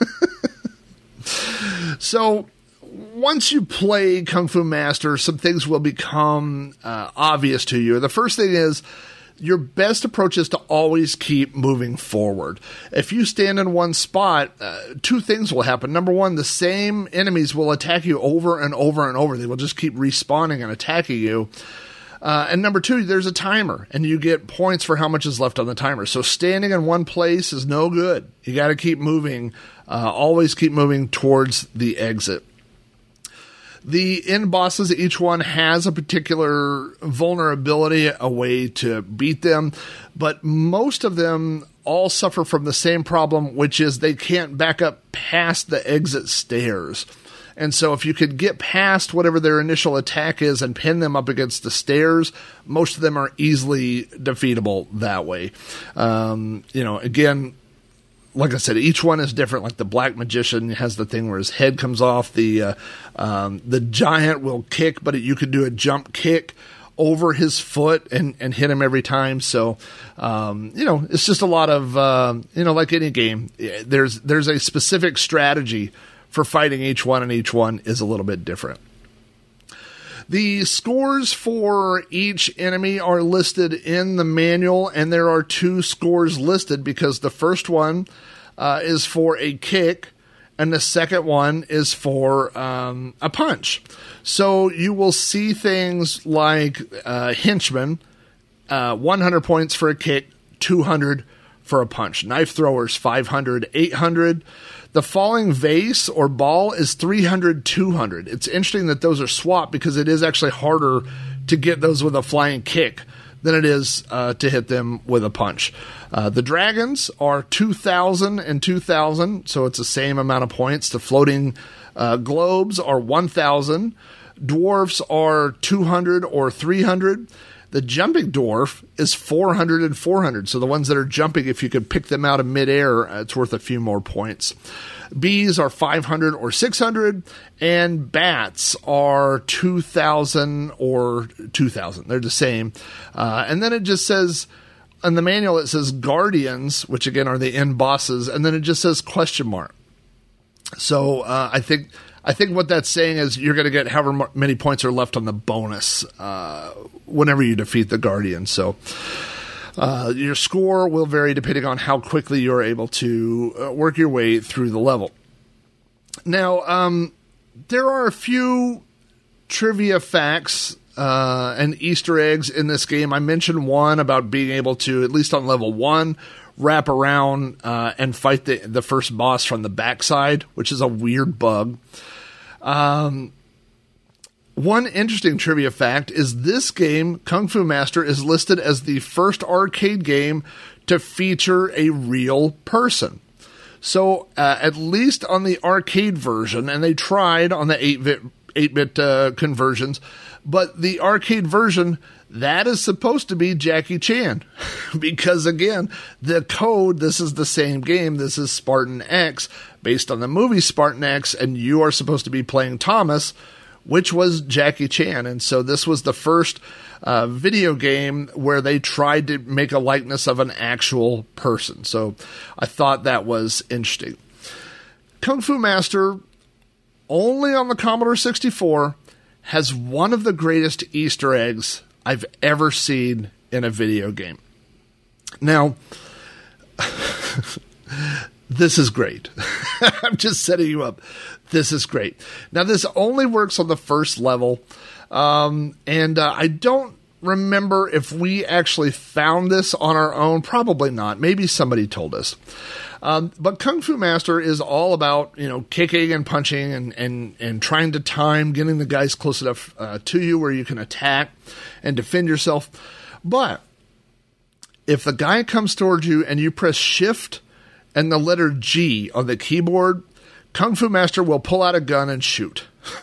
[LAUGHS] so once you play Kung Fu Master, some things will become uh, obvious to you. The first thing is your best approach is to always keep moving forward. If you stand in one spot, uh, two things will happen. Number one, the same enemies will attack you over and over and over. They will just keep respawning and attacking you. Uh, and number two, there's a timer, and you get points for how much is left on the timer. So standing in one place is no good. You got to keep moving. Uh, always keep moving towards the exit. The end bosses, each one has a particular vulnerability, a way to beat them, but most of them all suffer from the same problem, which is they can't back up past the exit stairs. And so, if you could get past whatever their initial attack is and pin them up against the stairs, most of them are easily defeatable that way. Um, you know, again, like I said, each one is different. Like the Black Magician has the thing where his head comes off. The uh, um, the giant will kick, but you could do a jump kick over his foot and, and hit him every time. So, um, you know, it's just a lot of uh, you know, like any game, there's there's a specific strategy for fighting each one, and each one is a little bit different. The scores for each enemy are listed in the manual, and there are two scores listed because the first one uh, is for a kick, and the second one is for um, a punch. So you will see things like uh, uh, 100 points for a kick, 200 for a punch. Knife throwers, 500, 800. The falling vase or ball is 300, 200. It's interesting that those are swapped because it is actually harder to get those with a flying kick than it is uh, to hit them with a punch. Uh, the dragons are 2,000 and 2,000, so it's the same amount of points. The floating uh, globes are 1,000. Dwarfs are 200 or 300. The jumping dwarf is 400 and 400. So the ones that are jumping, if you could pick them out of midair, uh, it's worth a few more points. Bees are 500 or 600, and bats are 2,000 or 2,000. They're the same. Uh, and then it just says, in the manual, it says guardians, which again are the end bosses, and then it just says question mark. So uh, I think I think what that's saying is you're going to get however many points are left on the bonus uh, whenever you defeat the Guardian. So uh, your score will vary depending on how quickly you're able to uh, work your way through the level. Now, um, there are a few trivia facts uh, and Easter eggs in this game. I mentioned one about being able to, at least on level one, wrap around uh, and fight the, the first boss from the backside, which is a weird bug. Um, one interesting trivia fact is this game, Kung Fu Master, is listed as the first arcade game to feature a real person. So, uh, at least on the arcade version, and they tried on the 8 bit, 8-bit uh, conversions, but the arcade version, that is supposed to be Jackie Chan. [LAUGHS] because again, the code, this is the same game, this is Spartan X, based on the movie Spartan X, and you are supposed to be playing Thomas, which was Jackie Chan. And so this was the first uh, video game where they tried to make a likeness of an actual person. So I thought that was interesting. Kung Fu Master, only on the Commodore 64, has one of the greatest Easter eggs I've ever seen in a video game. Now, [LAUGHS] this is great. [LAUGHS] I'm just setting you up. This is great. Now, this only works on the first level. Um, and uh, I don't remember if we actually found this on our own. Probably not. Maybe somebody told us. Um, but Kung Fu Master is all about you know kicking and punching and and and trying to time getting the guys close enough uh, to you where you can attack and defend yourself. But if the guy comes towards you and you press Shift and the letter G on the keyboard, Kung Fu Master will pull out a gun and shoot. [LAUGHS]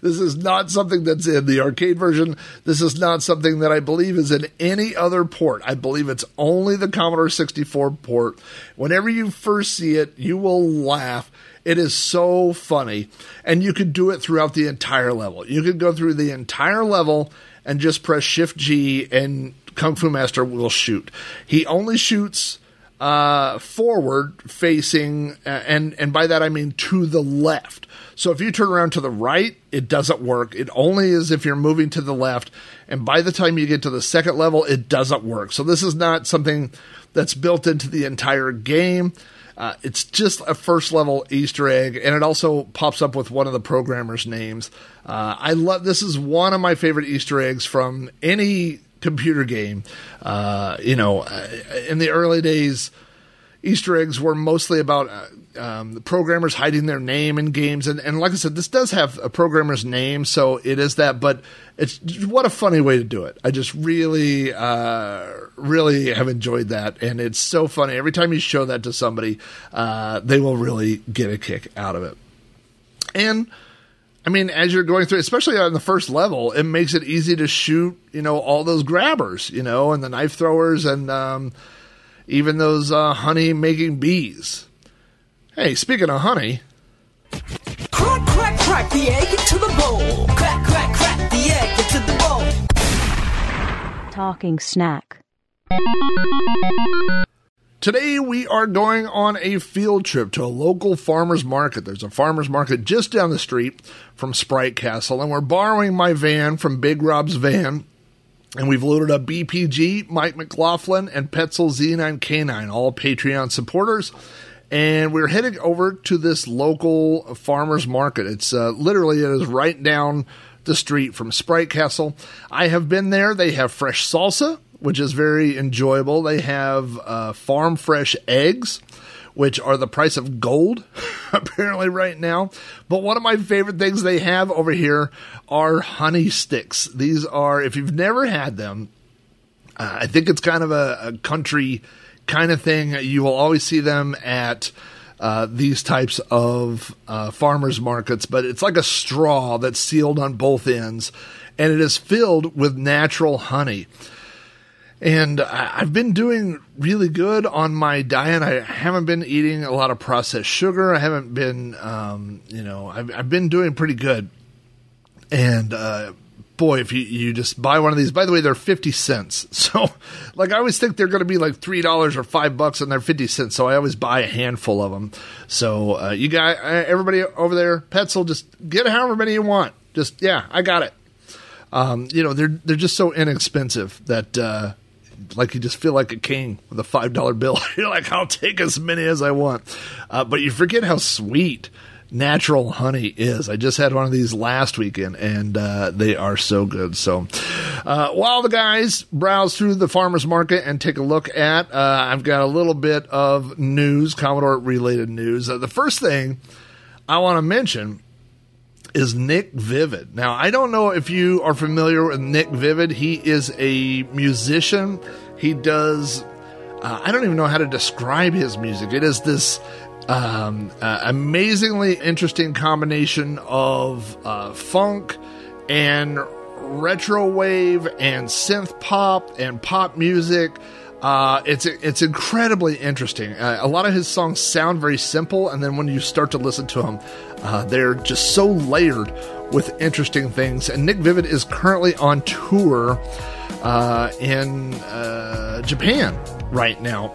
this is not something that's in the arcade version. This is not something that I believe is in any other port. I believe it's only the Commodore 64 port. Whenever you first see it, you will laugh. It is so funny. And you could do it throughout the entire level. You could go through the entire level and just press Shift G and Kung Fu Master will shoot. He only shoots uh, forward facing, and and by that I mean to the left. So if you turn around to the right, it doesn't work. It only is if you're moving to the left, and by the time you get to the second level, it doesn't work. So this is not something that's built into the entire game. Uh, it's just a first level Easter egg, and it also pops up with one of the programmers' names. Uh, I love this is one of my favorite Easter eggs from any computer game. Uh, you know, uh, in the early days, Easter eggs were mostly about uh, um, the programmers hiding their name in games, and, and like I said, this does have a programmer's name, so it is that. But it's what a funny way to do it. I just really, uh, really have enjoyed that, and it's so funny every time you show that to somebody, uh, they will really get a kick out of it. And I mean, as you're going through, especially on the first level, it makes it easy to shoot, you know, all those grabbers, you know, and the knife throwers, and um, even those uh, honey making bees. Hey, speaking of honey, Crack, crack, crack the egg into the bowl. Crack, crack, crack the egg into the bowl. Talking snack. Today we are going on a field trip to a local farmer's market. There's a farmer's market just down the street from Sprite Castle, and we're borrowing my van from Big Rob's van. And we've loaded up BPG, Mike McLaughlin, and Petzel Z9K9, all Patreon supporters. And we're heading over to this local farmer's market. It's uh, literally, it is right down the street from Sprite Castle. I have been there. They have fresh salsa, which is very enjoyable. They have uh, farm fresh eggs, which are the price of gold, [LAUGHS] apparently, right now. But one of my favorite things they have over here are honey sticks. These are, if you've never had them, uh, I think it's kind of a, a country kind of thing. You will always see them at uh, these types of uh, farmers markets, but it's like a straw that's sealed on both ends, and it is filled with natural honey. And I've been doing really good on my diet. I haven't been eating a lot of processed sugar. I haven't been, um, you know, I've, I've been doing pretty good. And uh, boy, if you, you just buy one of these, by the way, they're 50 cents. [LAUGHS] So, like, I always think they're going to be like $3 or 5 bucks and they're 50 cents. So, I always buy a handful of them. So, uh, you got uh, everybody over there, Petzl, just get however many you want. Just, yeah, I got it. Um, you know, they're, they're just so inexpensive that, uh, like you just feel like a king with a five dollar bill. [LAUGHS] You're like, I'll take as many as I want, uh, but you forget how sweet natural honey is. I just had one of these last weekend, and uh, they are so good. So, uh, while the guys browse through the farmers market and take a look at, uh, I've got a little bit of news, Commodore related news. Uh, the first thing I want to mention is Nick Vivid. Now, I don't know if you are familiar with Nick Vivid. He is a musician. He does, uh, I don't even know how to describe his music. It is this um, uh, amazingly interesting combination of uh, funk and retro wave and synth pop and pop music. Uh, it's it's incredibly interesting. Uh, a lot of his songs sound very simple, and then when you start to listen to them, uh, they're just so layered with interesting things. And Nick Vivid is currently on tour uh, in uh, Japan right now.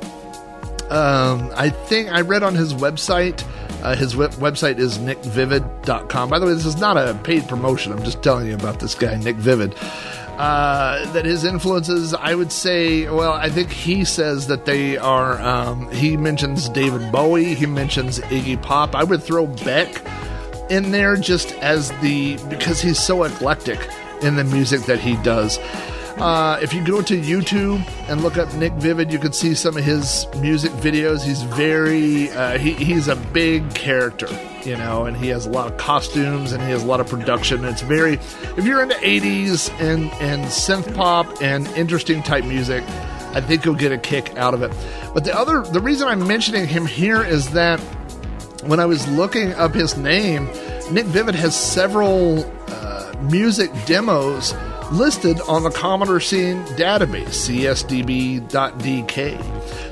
Um, I think I read on his website. Uh, his web- website is nickvivid.com. By the way, this is not a paid promotion. I'm just telling you about this guy, Nick Vivid. Uh, that his influences, I would say, well, I think he says that they are, um, he mentions David Bowie, he mentions Iggy Pop. I would throw Beck in there just as the, because he's so eclectic in the music that he does. Uh, if you go to YouTube and look up Nick Vivid, you can see some of his music videos. He's very, uh, he, he's a big character, you know, and he has a lot of costumes and he has a lot of production. It's very, if you're into 80s and, and synth pop and interesting type music, I think you'll get a kick out of it. But the other, the reason I'm mentioning him here is that when I was looking up his name, Nick Vivid has several uh, music demos listed on the Commodore Scene database, csdb.dk.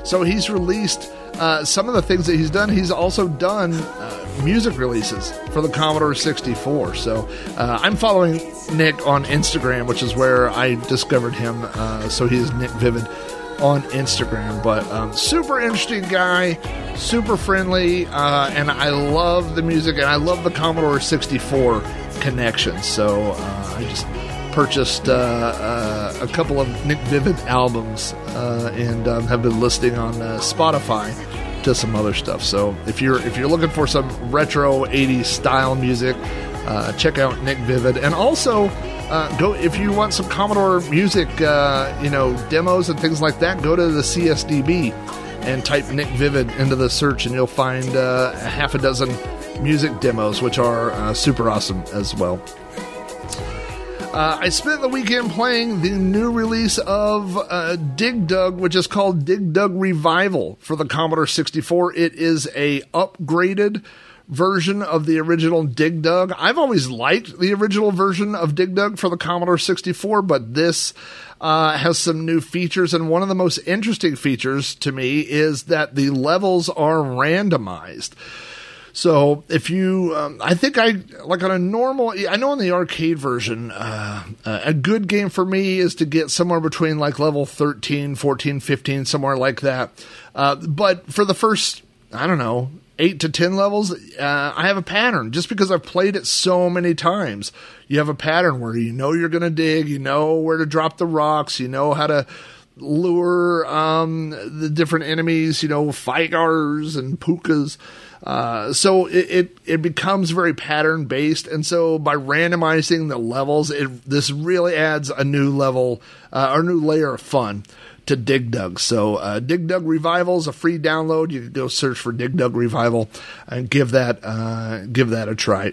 So he's released uh, some of the things that he's done. He's also done uh, music releases for the Commodore 64. So uh, I'm following Nick on Instagram, which is where I discovered him. Uh, so he is Nick Vivid on Instagram. But um, super interesting guy, super friendly, uh, and I love the music and I love the Commodore 64 connection. So uh, I just purchased uh, uh, a couple of Nick Vivid albums uh, and um, have been listening on uh, Spotify to some other stuff. So if you're if you're looking for some retro 80s style music, uh, check out Nick Vivid and also uh, go if you want some Commodore music, uh, you know, demos and things like that. Go to the CSDB and type Nick Vivid into the search, and you'll find uh, a half a dozen music demos, which are uh, super awesome as well. Uh, I spent the weekend playing the new release of uh, Dig Dug, which is called Dig Dug Revival for the Commodore 64. It is a upgraded version of the original Dig Dug. I've always liked the original version of Dig Dug for the Commodore 64, but this uh, has some new features. And one of the most interesting features to me is that the levels are randomized. So if you, um, I think I like on a normal, I know in the arcade version, uh, uh, a good game for me is to get somewhere between like level 13, 14, 15, somewhere like that. Uh, but for the first, I don't know, eight to 10 levels, uh, I have a pattern just because I've played it so many times. You have a pattern where you know you're going to dig, you know where to drop the rocks, you know how to lure um, the different enemies, you know, Fygars and Pookas. Uh, so it, it, it becomes very pattern based, and so by randomizing the levels, it this really adds a new level uh, or new layer of fun to Dig Dug. So uh, Dig Dug Revival is a free download. You can go search for Dig Dug Revival and give that uh, give that a try.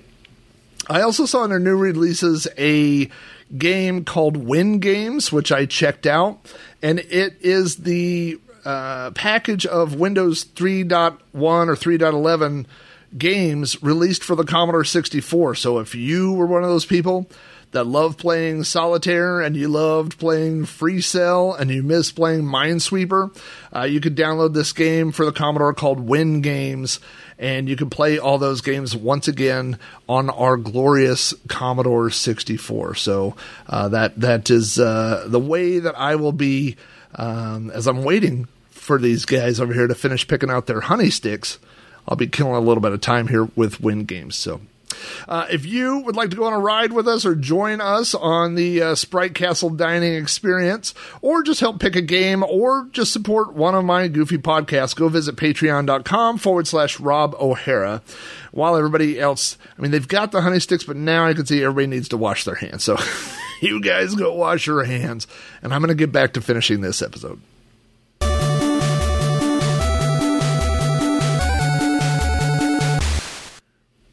I also saw in their new releases a game called Win Games, which I checked out, and it is the uh, package of Windows 3.1 or 3.11 games released for the Commodore 64. So if you were one of those people that loved playing solitaire and you loved playing Free Cell and you miss playing Minesweeper, uh, you could download this game for the Commodore called Win Games. And you can play all those games once again on our glorious Commodore 64. So uh, that that is uh, the way that I will be um, as I'm waiting for these guys over here to finish picking out their honey sticks. I'll be killing a little bit of time here with Win Games. So, uh, if you would like to go on a ride with us or join us on the uh, Sprite Castle dining experience, or just help pick a game, or just support one of my goofy podcasts, go visit patreon.com forward slash Rob O'Hara. While everybody else, I mean, they've got the honey sticks, but now I can see everybody needs to wash their hands. So, [LAUGHS] you guys go wash your hands, and I'm going to get back to finishing this episode.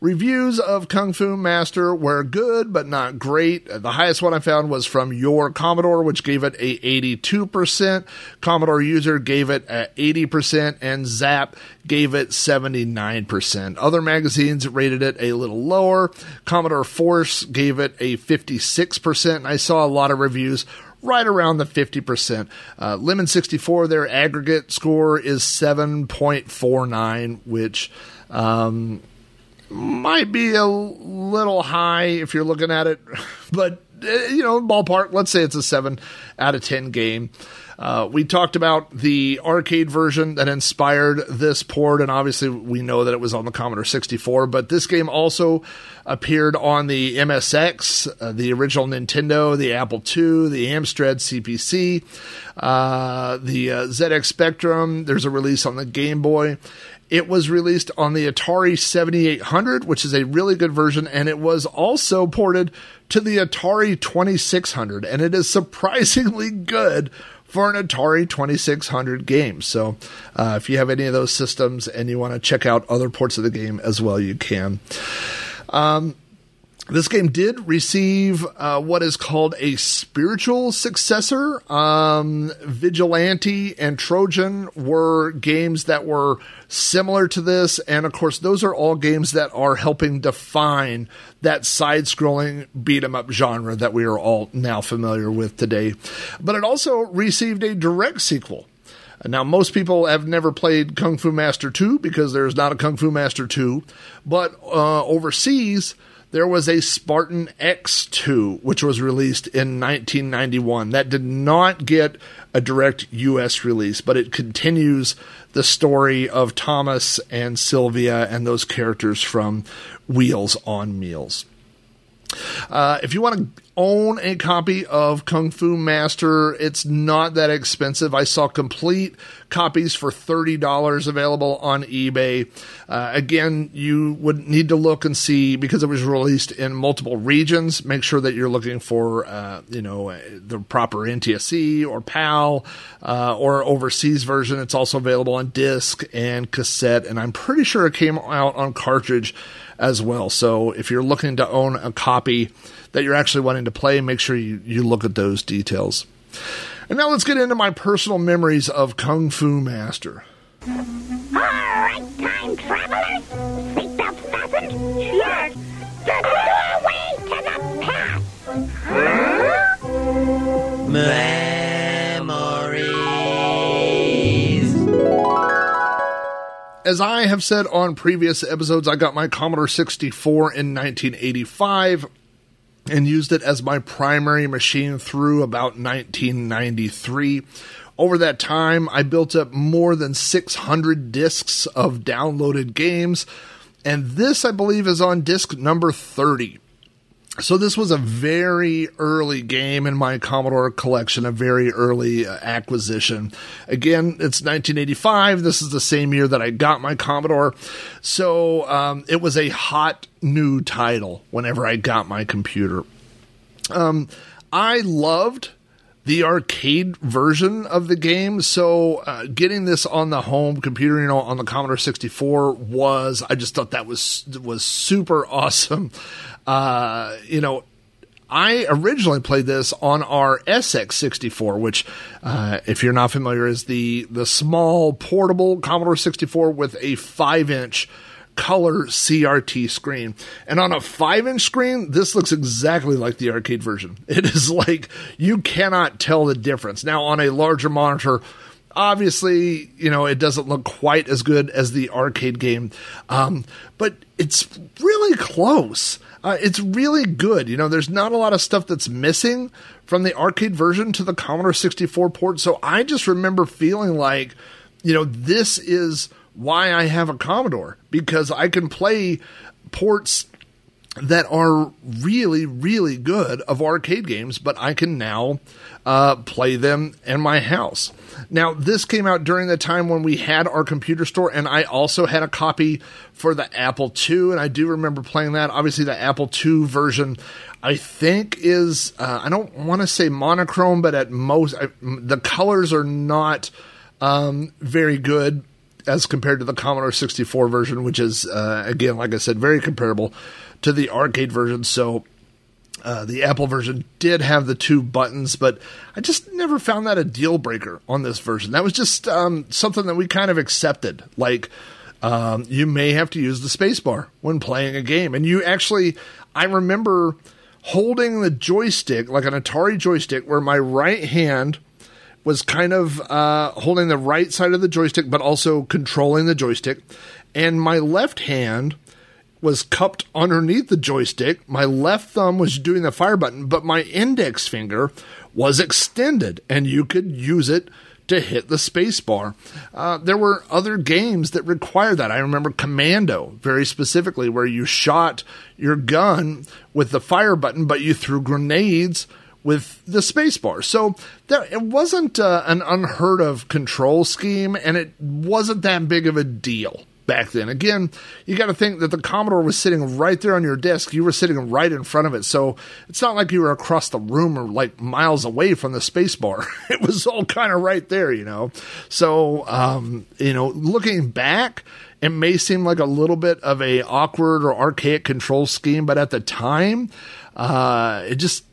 Reviews of Kung Fu Master were good, but not great. The highest one I found was from Your Commodore, which gave it a 82%. Commodore User gave it a 80%, and Zap gave it 79%. Other magazines rated it a little lower. Commodore Force gave it a 56%, and I saw a lot of reviews right around the 50%. Uh, Lemon 64, their aggregate score is 7.49, which. Um, might be a little high if you're looking at it, [LAUGHS] but uh, you know, ballpark. Let's say it's a seven out of ten game. Uh, we talked about the arcade version that inspired this port, and obviously we know that it was on the Commodore 64. But this game also appeared on the MSX, uh, the original Nintendo, the Apple II, the Amstrad CPC, uh, the uh, ZX Spectrum. There's a release on the Game Boy. It was released on the Atari 7800, which is a really good version, and it was also ported to the Atari 2600, and it is surprisingly [LAUGHS] good for an Atari 2600 game. So, uh, if you have any of those systems and you want to check out other ports of the game as well, you can. Um, this game did receive uh, what is called a spiritual successor. Um, Vigilante and Trojan were games that were similar to this, and of course, those are all games that are helping define that side-scrolling beat 'em up genre that we are all now familiar with today. But it also received a direct sequel. Now, most people have never played Kung Fu Master 2 because there's not a Kung Fu Master 2, but uh, overseas there was a Spartan X2, which was released in 1991. That did not get a direct US release, but it continues the story of Thomas and Sylvia and those characters from Wheels on Meals. Uh, if you want to own a copy of Kung Fu Master, it's not that expensive. I saw complete copies for $30 available on eBay. Uh, again, you would need to look and see because it was released in multiple regions. Make sure that you're looking for, uh, you know, uh, the proper NTSC or PAL uh, or overseas version. It's also available on disc and cassette, and I'm pretty sure it came out on cartridge as well. So if you're looking to own a copy that you're actually wanting to play, make sure you, you look at those details. And now let's get into my personal memories of Kung Fu Master. Alright, time travelers. Seatbelt fastened? Yes. The doorway to the past. Huh? As I have said on previous episodes, I got my Commodore 64 in 1985 and used it as my primary machine through about 1993. Over that time, I built up more than 600 discs of downloaded games, and this, I believe, is on disc number 30. So this was a very early game in my Commodore collection, a very early uh, acquisition. Again, it's 1985. This is the same year that I got my Commodore. So um, it was a hot new title whenever I got my computer. Um, I loved the arcade version of the game. So uh, getting this on the home computer, you know, on the Commodore 64 was, I just thought that was was super awesome. [LAUGHS] Uh, you know, I originally played this on our SX64, which, uh, if you're not familiar, is the the small portable Commodore 64 with a five inch color CRT screen. And on a five inch screen, this looks exactly like the arcade version. [LAUGHS] It is like you cannot tell the difference. Now, on a larger monitor, obviously, you know, it doesn't look quite as good as the arcade game, um, but it's really close. Uh, it's really good. You know, there's not a lot of stuff that's missing from the arcade version to the Commodore 64 port. So I just remember feeling like, you know, this is why I have a Commodore because I can play ports that are really, really good of arcade games, but I can now uh, play them in my house. Now, this came out during the time when we had our computer store, and I also had a copy for the Apple II, and I do remember playing that. Obviously, the Apple II version, I think, is, uh, I don't want to say monochrome, but at most, I, the colors are not um, very good as compared to the Commodore 64 version, which is, uh, again, like I said, very comparable to the arcade version. So uh, the Apple version did have the two buttons, but I just never found that a deal breaker on this version. That was just um, something that we kind of accepted. Like, um, you may have to use the spacebar when playing a game. And you actually, I remember holding the joystick, like an Atari joystick, where my right hand was kind of uh, holding the right side of the joystick, but also controlling the joystick. And my left hand was cupped underneath the joystick. My left thumb was doing the fire button, but my index finger was extended, and you could use it to hit the space bar. Uh, there were other games that required that. I remember Commando very specifically, where you shot your gun with the fire button, but you threw grenades with the spacebar. So there, it wasn't uh, an unheard of control scheme, and it wasn't that big of a deal back then. Again, you got to think that the Commodore was sitting right there on your desk. You were sitting right in front of it. So it's not like you were across the room or like miles away from the space bar. [LAUGHS] It was all kind of right there, you know. So, um, you know, looking back, it may seem like a little bit of a awkward or archaic control scheme, but at the time, uh, it just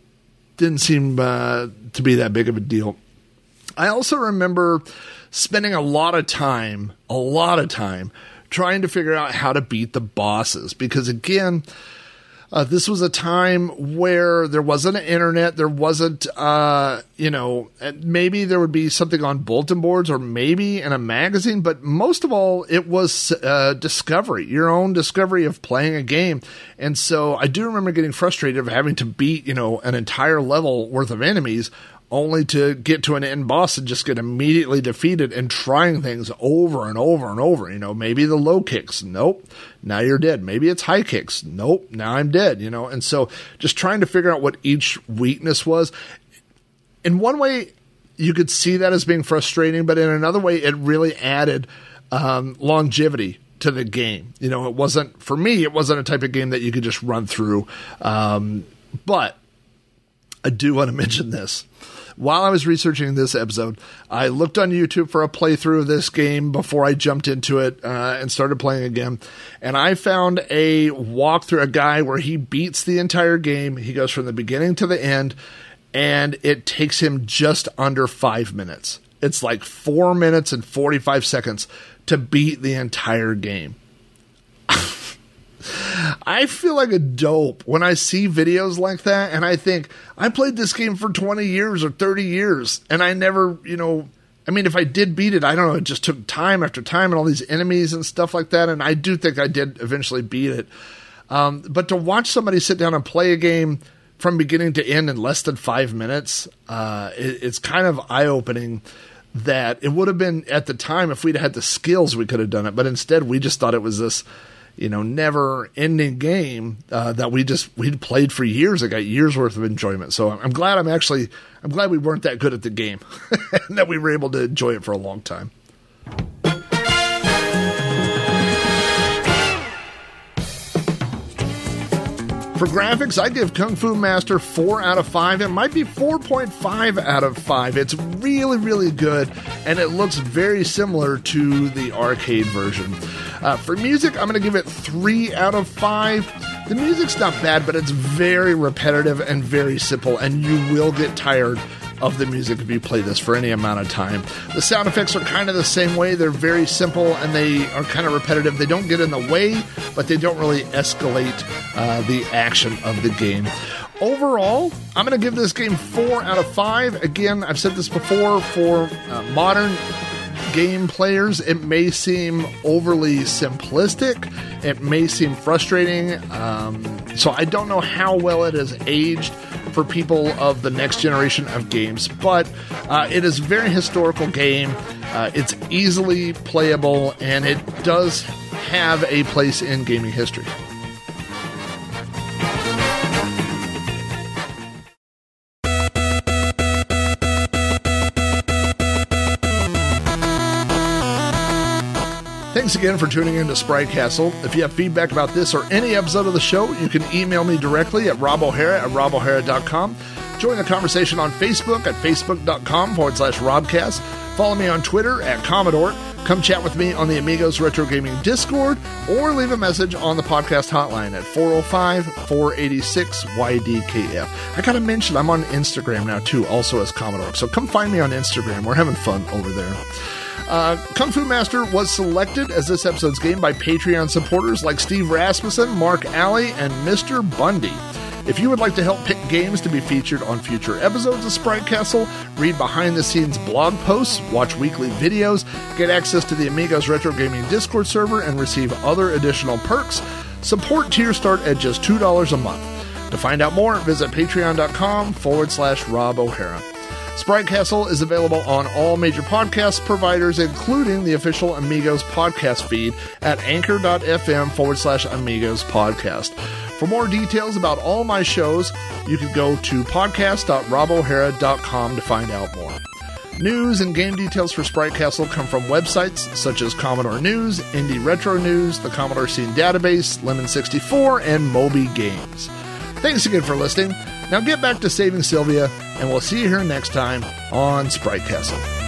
didn't seem uh, to be that big of a deal. I also remember spending a lot of time, a lot of time trying to figure out how to beat the bosses because again Uh, this was a time where there wasn't an internet, there wasn't, uh, you know, maybe there would be something on bulletin boards or maybe in a magazine, but most of all, it was uh, discovery, your own discovery of playing a game. And so I do remember getting frustrated of having to beat, you know, an entire level worth of enemies only to get to an end boss and just get immediately defeated and trying things over and over and over. You know, maybe the low kicks. Nope. Now you're dead. Maybe it's high kicks. Nope. Now I'm dead, you know? And so just trying to figure out what each weakness was. In one way, you could see that as being frustrating, but in another way, it really added um, longevity to the game. You know, it wasn't, for me, it wasn't a type of game that you could just run through. Um, but I do want to [LAUGHS] mention this while I was researching this episode, I looked on YouTube for a playthrough of this game before I jumped into it uh, and started playing again. And I found a walkthrough, a guy where he beats the entire game. He goes from the beginning to the end, and it takes him just under five minutes. It's like four minutes and 45 seconds to beat the entire game. I feel like a dope when I see videos like that and I think I played this game for 20 years or 30 years and I never, you know, I mean if I did beat it, I don't know, it just took time after time and all these enemies and stuff like that and I do think I did eventually beat it. Um, but to watch somebody sit down and play a game from beginning to end in less than 5 minutes, uh, it, it's kind of eye-opening that it would have been at the time if we'd had the skills we could have done it, but instead we just thought it was this you know, never ending game uh, that we just we'd played for years. I got years worth of enjoyment. So I'm glad I'm actually I'm glad we weren't that good at the game [LAUGHS] and that we were able to enjoy it for a long time. For graphics, I give Kung Fu Master 4 out of 5. It might be 4.5 out of 5. It's really, really good, and it looks very similar to the arcade version. Uh, for music, I'm going to give it 3 out of 5. The music's not bad, but it's very repetitive and very simple, and you will get tired of the music if you play this for any amount of time. The sound effects are kind of the same way. They're very simple and they are kind of repetitive. They don't get in the way, but they don't really escalate uh, the action of the game. Overall, I'm going to give this game 4 out of 5. Again, I've said this before for uh, modern game players, it may seem overly simplistic. It may seem frustrating. Um, so I don't know how well it has aged for people of the next generation of games, but uh, it is a very historical game. Uh, it's easily playable, and it does have a place in gaming history. Thanks again for tuning in to Sprite Castle. If you have feedback about this or any episode of the show, you can email me directly at robohara at robohara.com. Join the conversation on Facebook at facebook.com forward slash robcast. Follow me on Twitter at Commodork. Come chat with me on the Amigos Retro Gaming Discord or leave a message on the podcast hotline at 405 486 YDKF. I gotta mention, I'm on Instagram now too, also as Commodork. So come find me on Instagram. We're having fun over there. Uh, Kung Fu Master was selected as this episode's game by Patreon supporters like Steve Rasmussen, Mark Alley, and Mr. Bundy. If you would like to help pick games to be featured on future episodes of Sprite Castle, read behind the scenes blog posts, watch weekly videos, get access to the Amigos Retro Gaming Discord server, and receive other additional perks, support tier start at just $2 a month. To find out more, visit patreon.com forward slash Rob O'Hara. Sprite Castle is available on all major podcast providers, including the official Amigos podcast feed at anchor.fm forward slash Amigos podcast. For more details about all my shows, you can go to podcast.robohara.com to find out more. News and game details for Sprite Castle come from websites such as Commodore News, Indie Retro News, the Commodore Scene Database, Lemon 64, and Moby Games. Thanks again for listening. Now get back to saving Sylvia, and we'll see you here next time on Sprite Castle.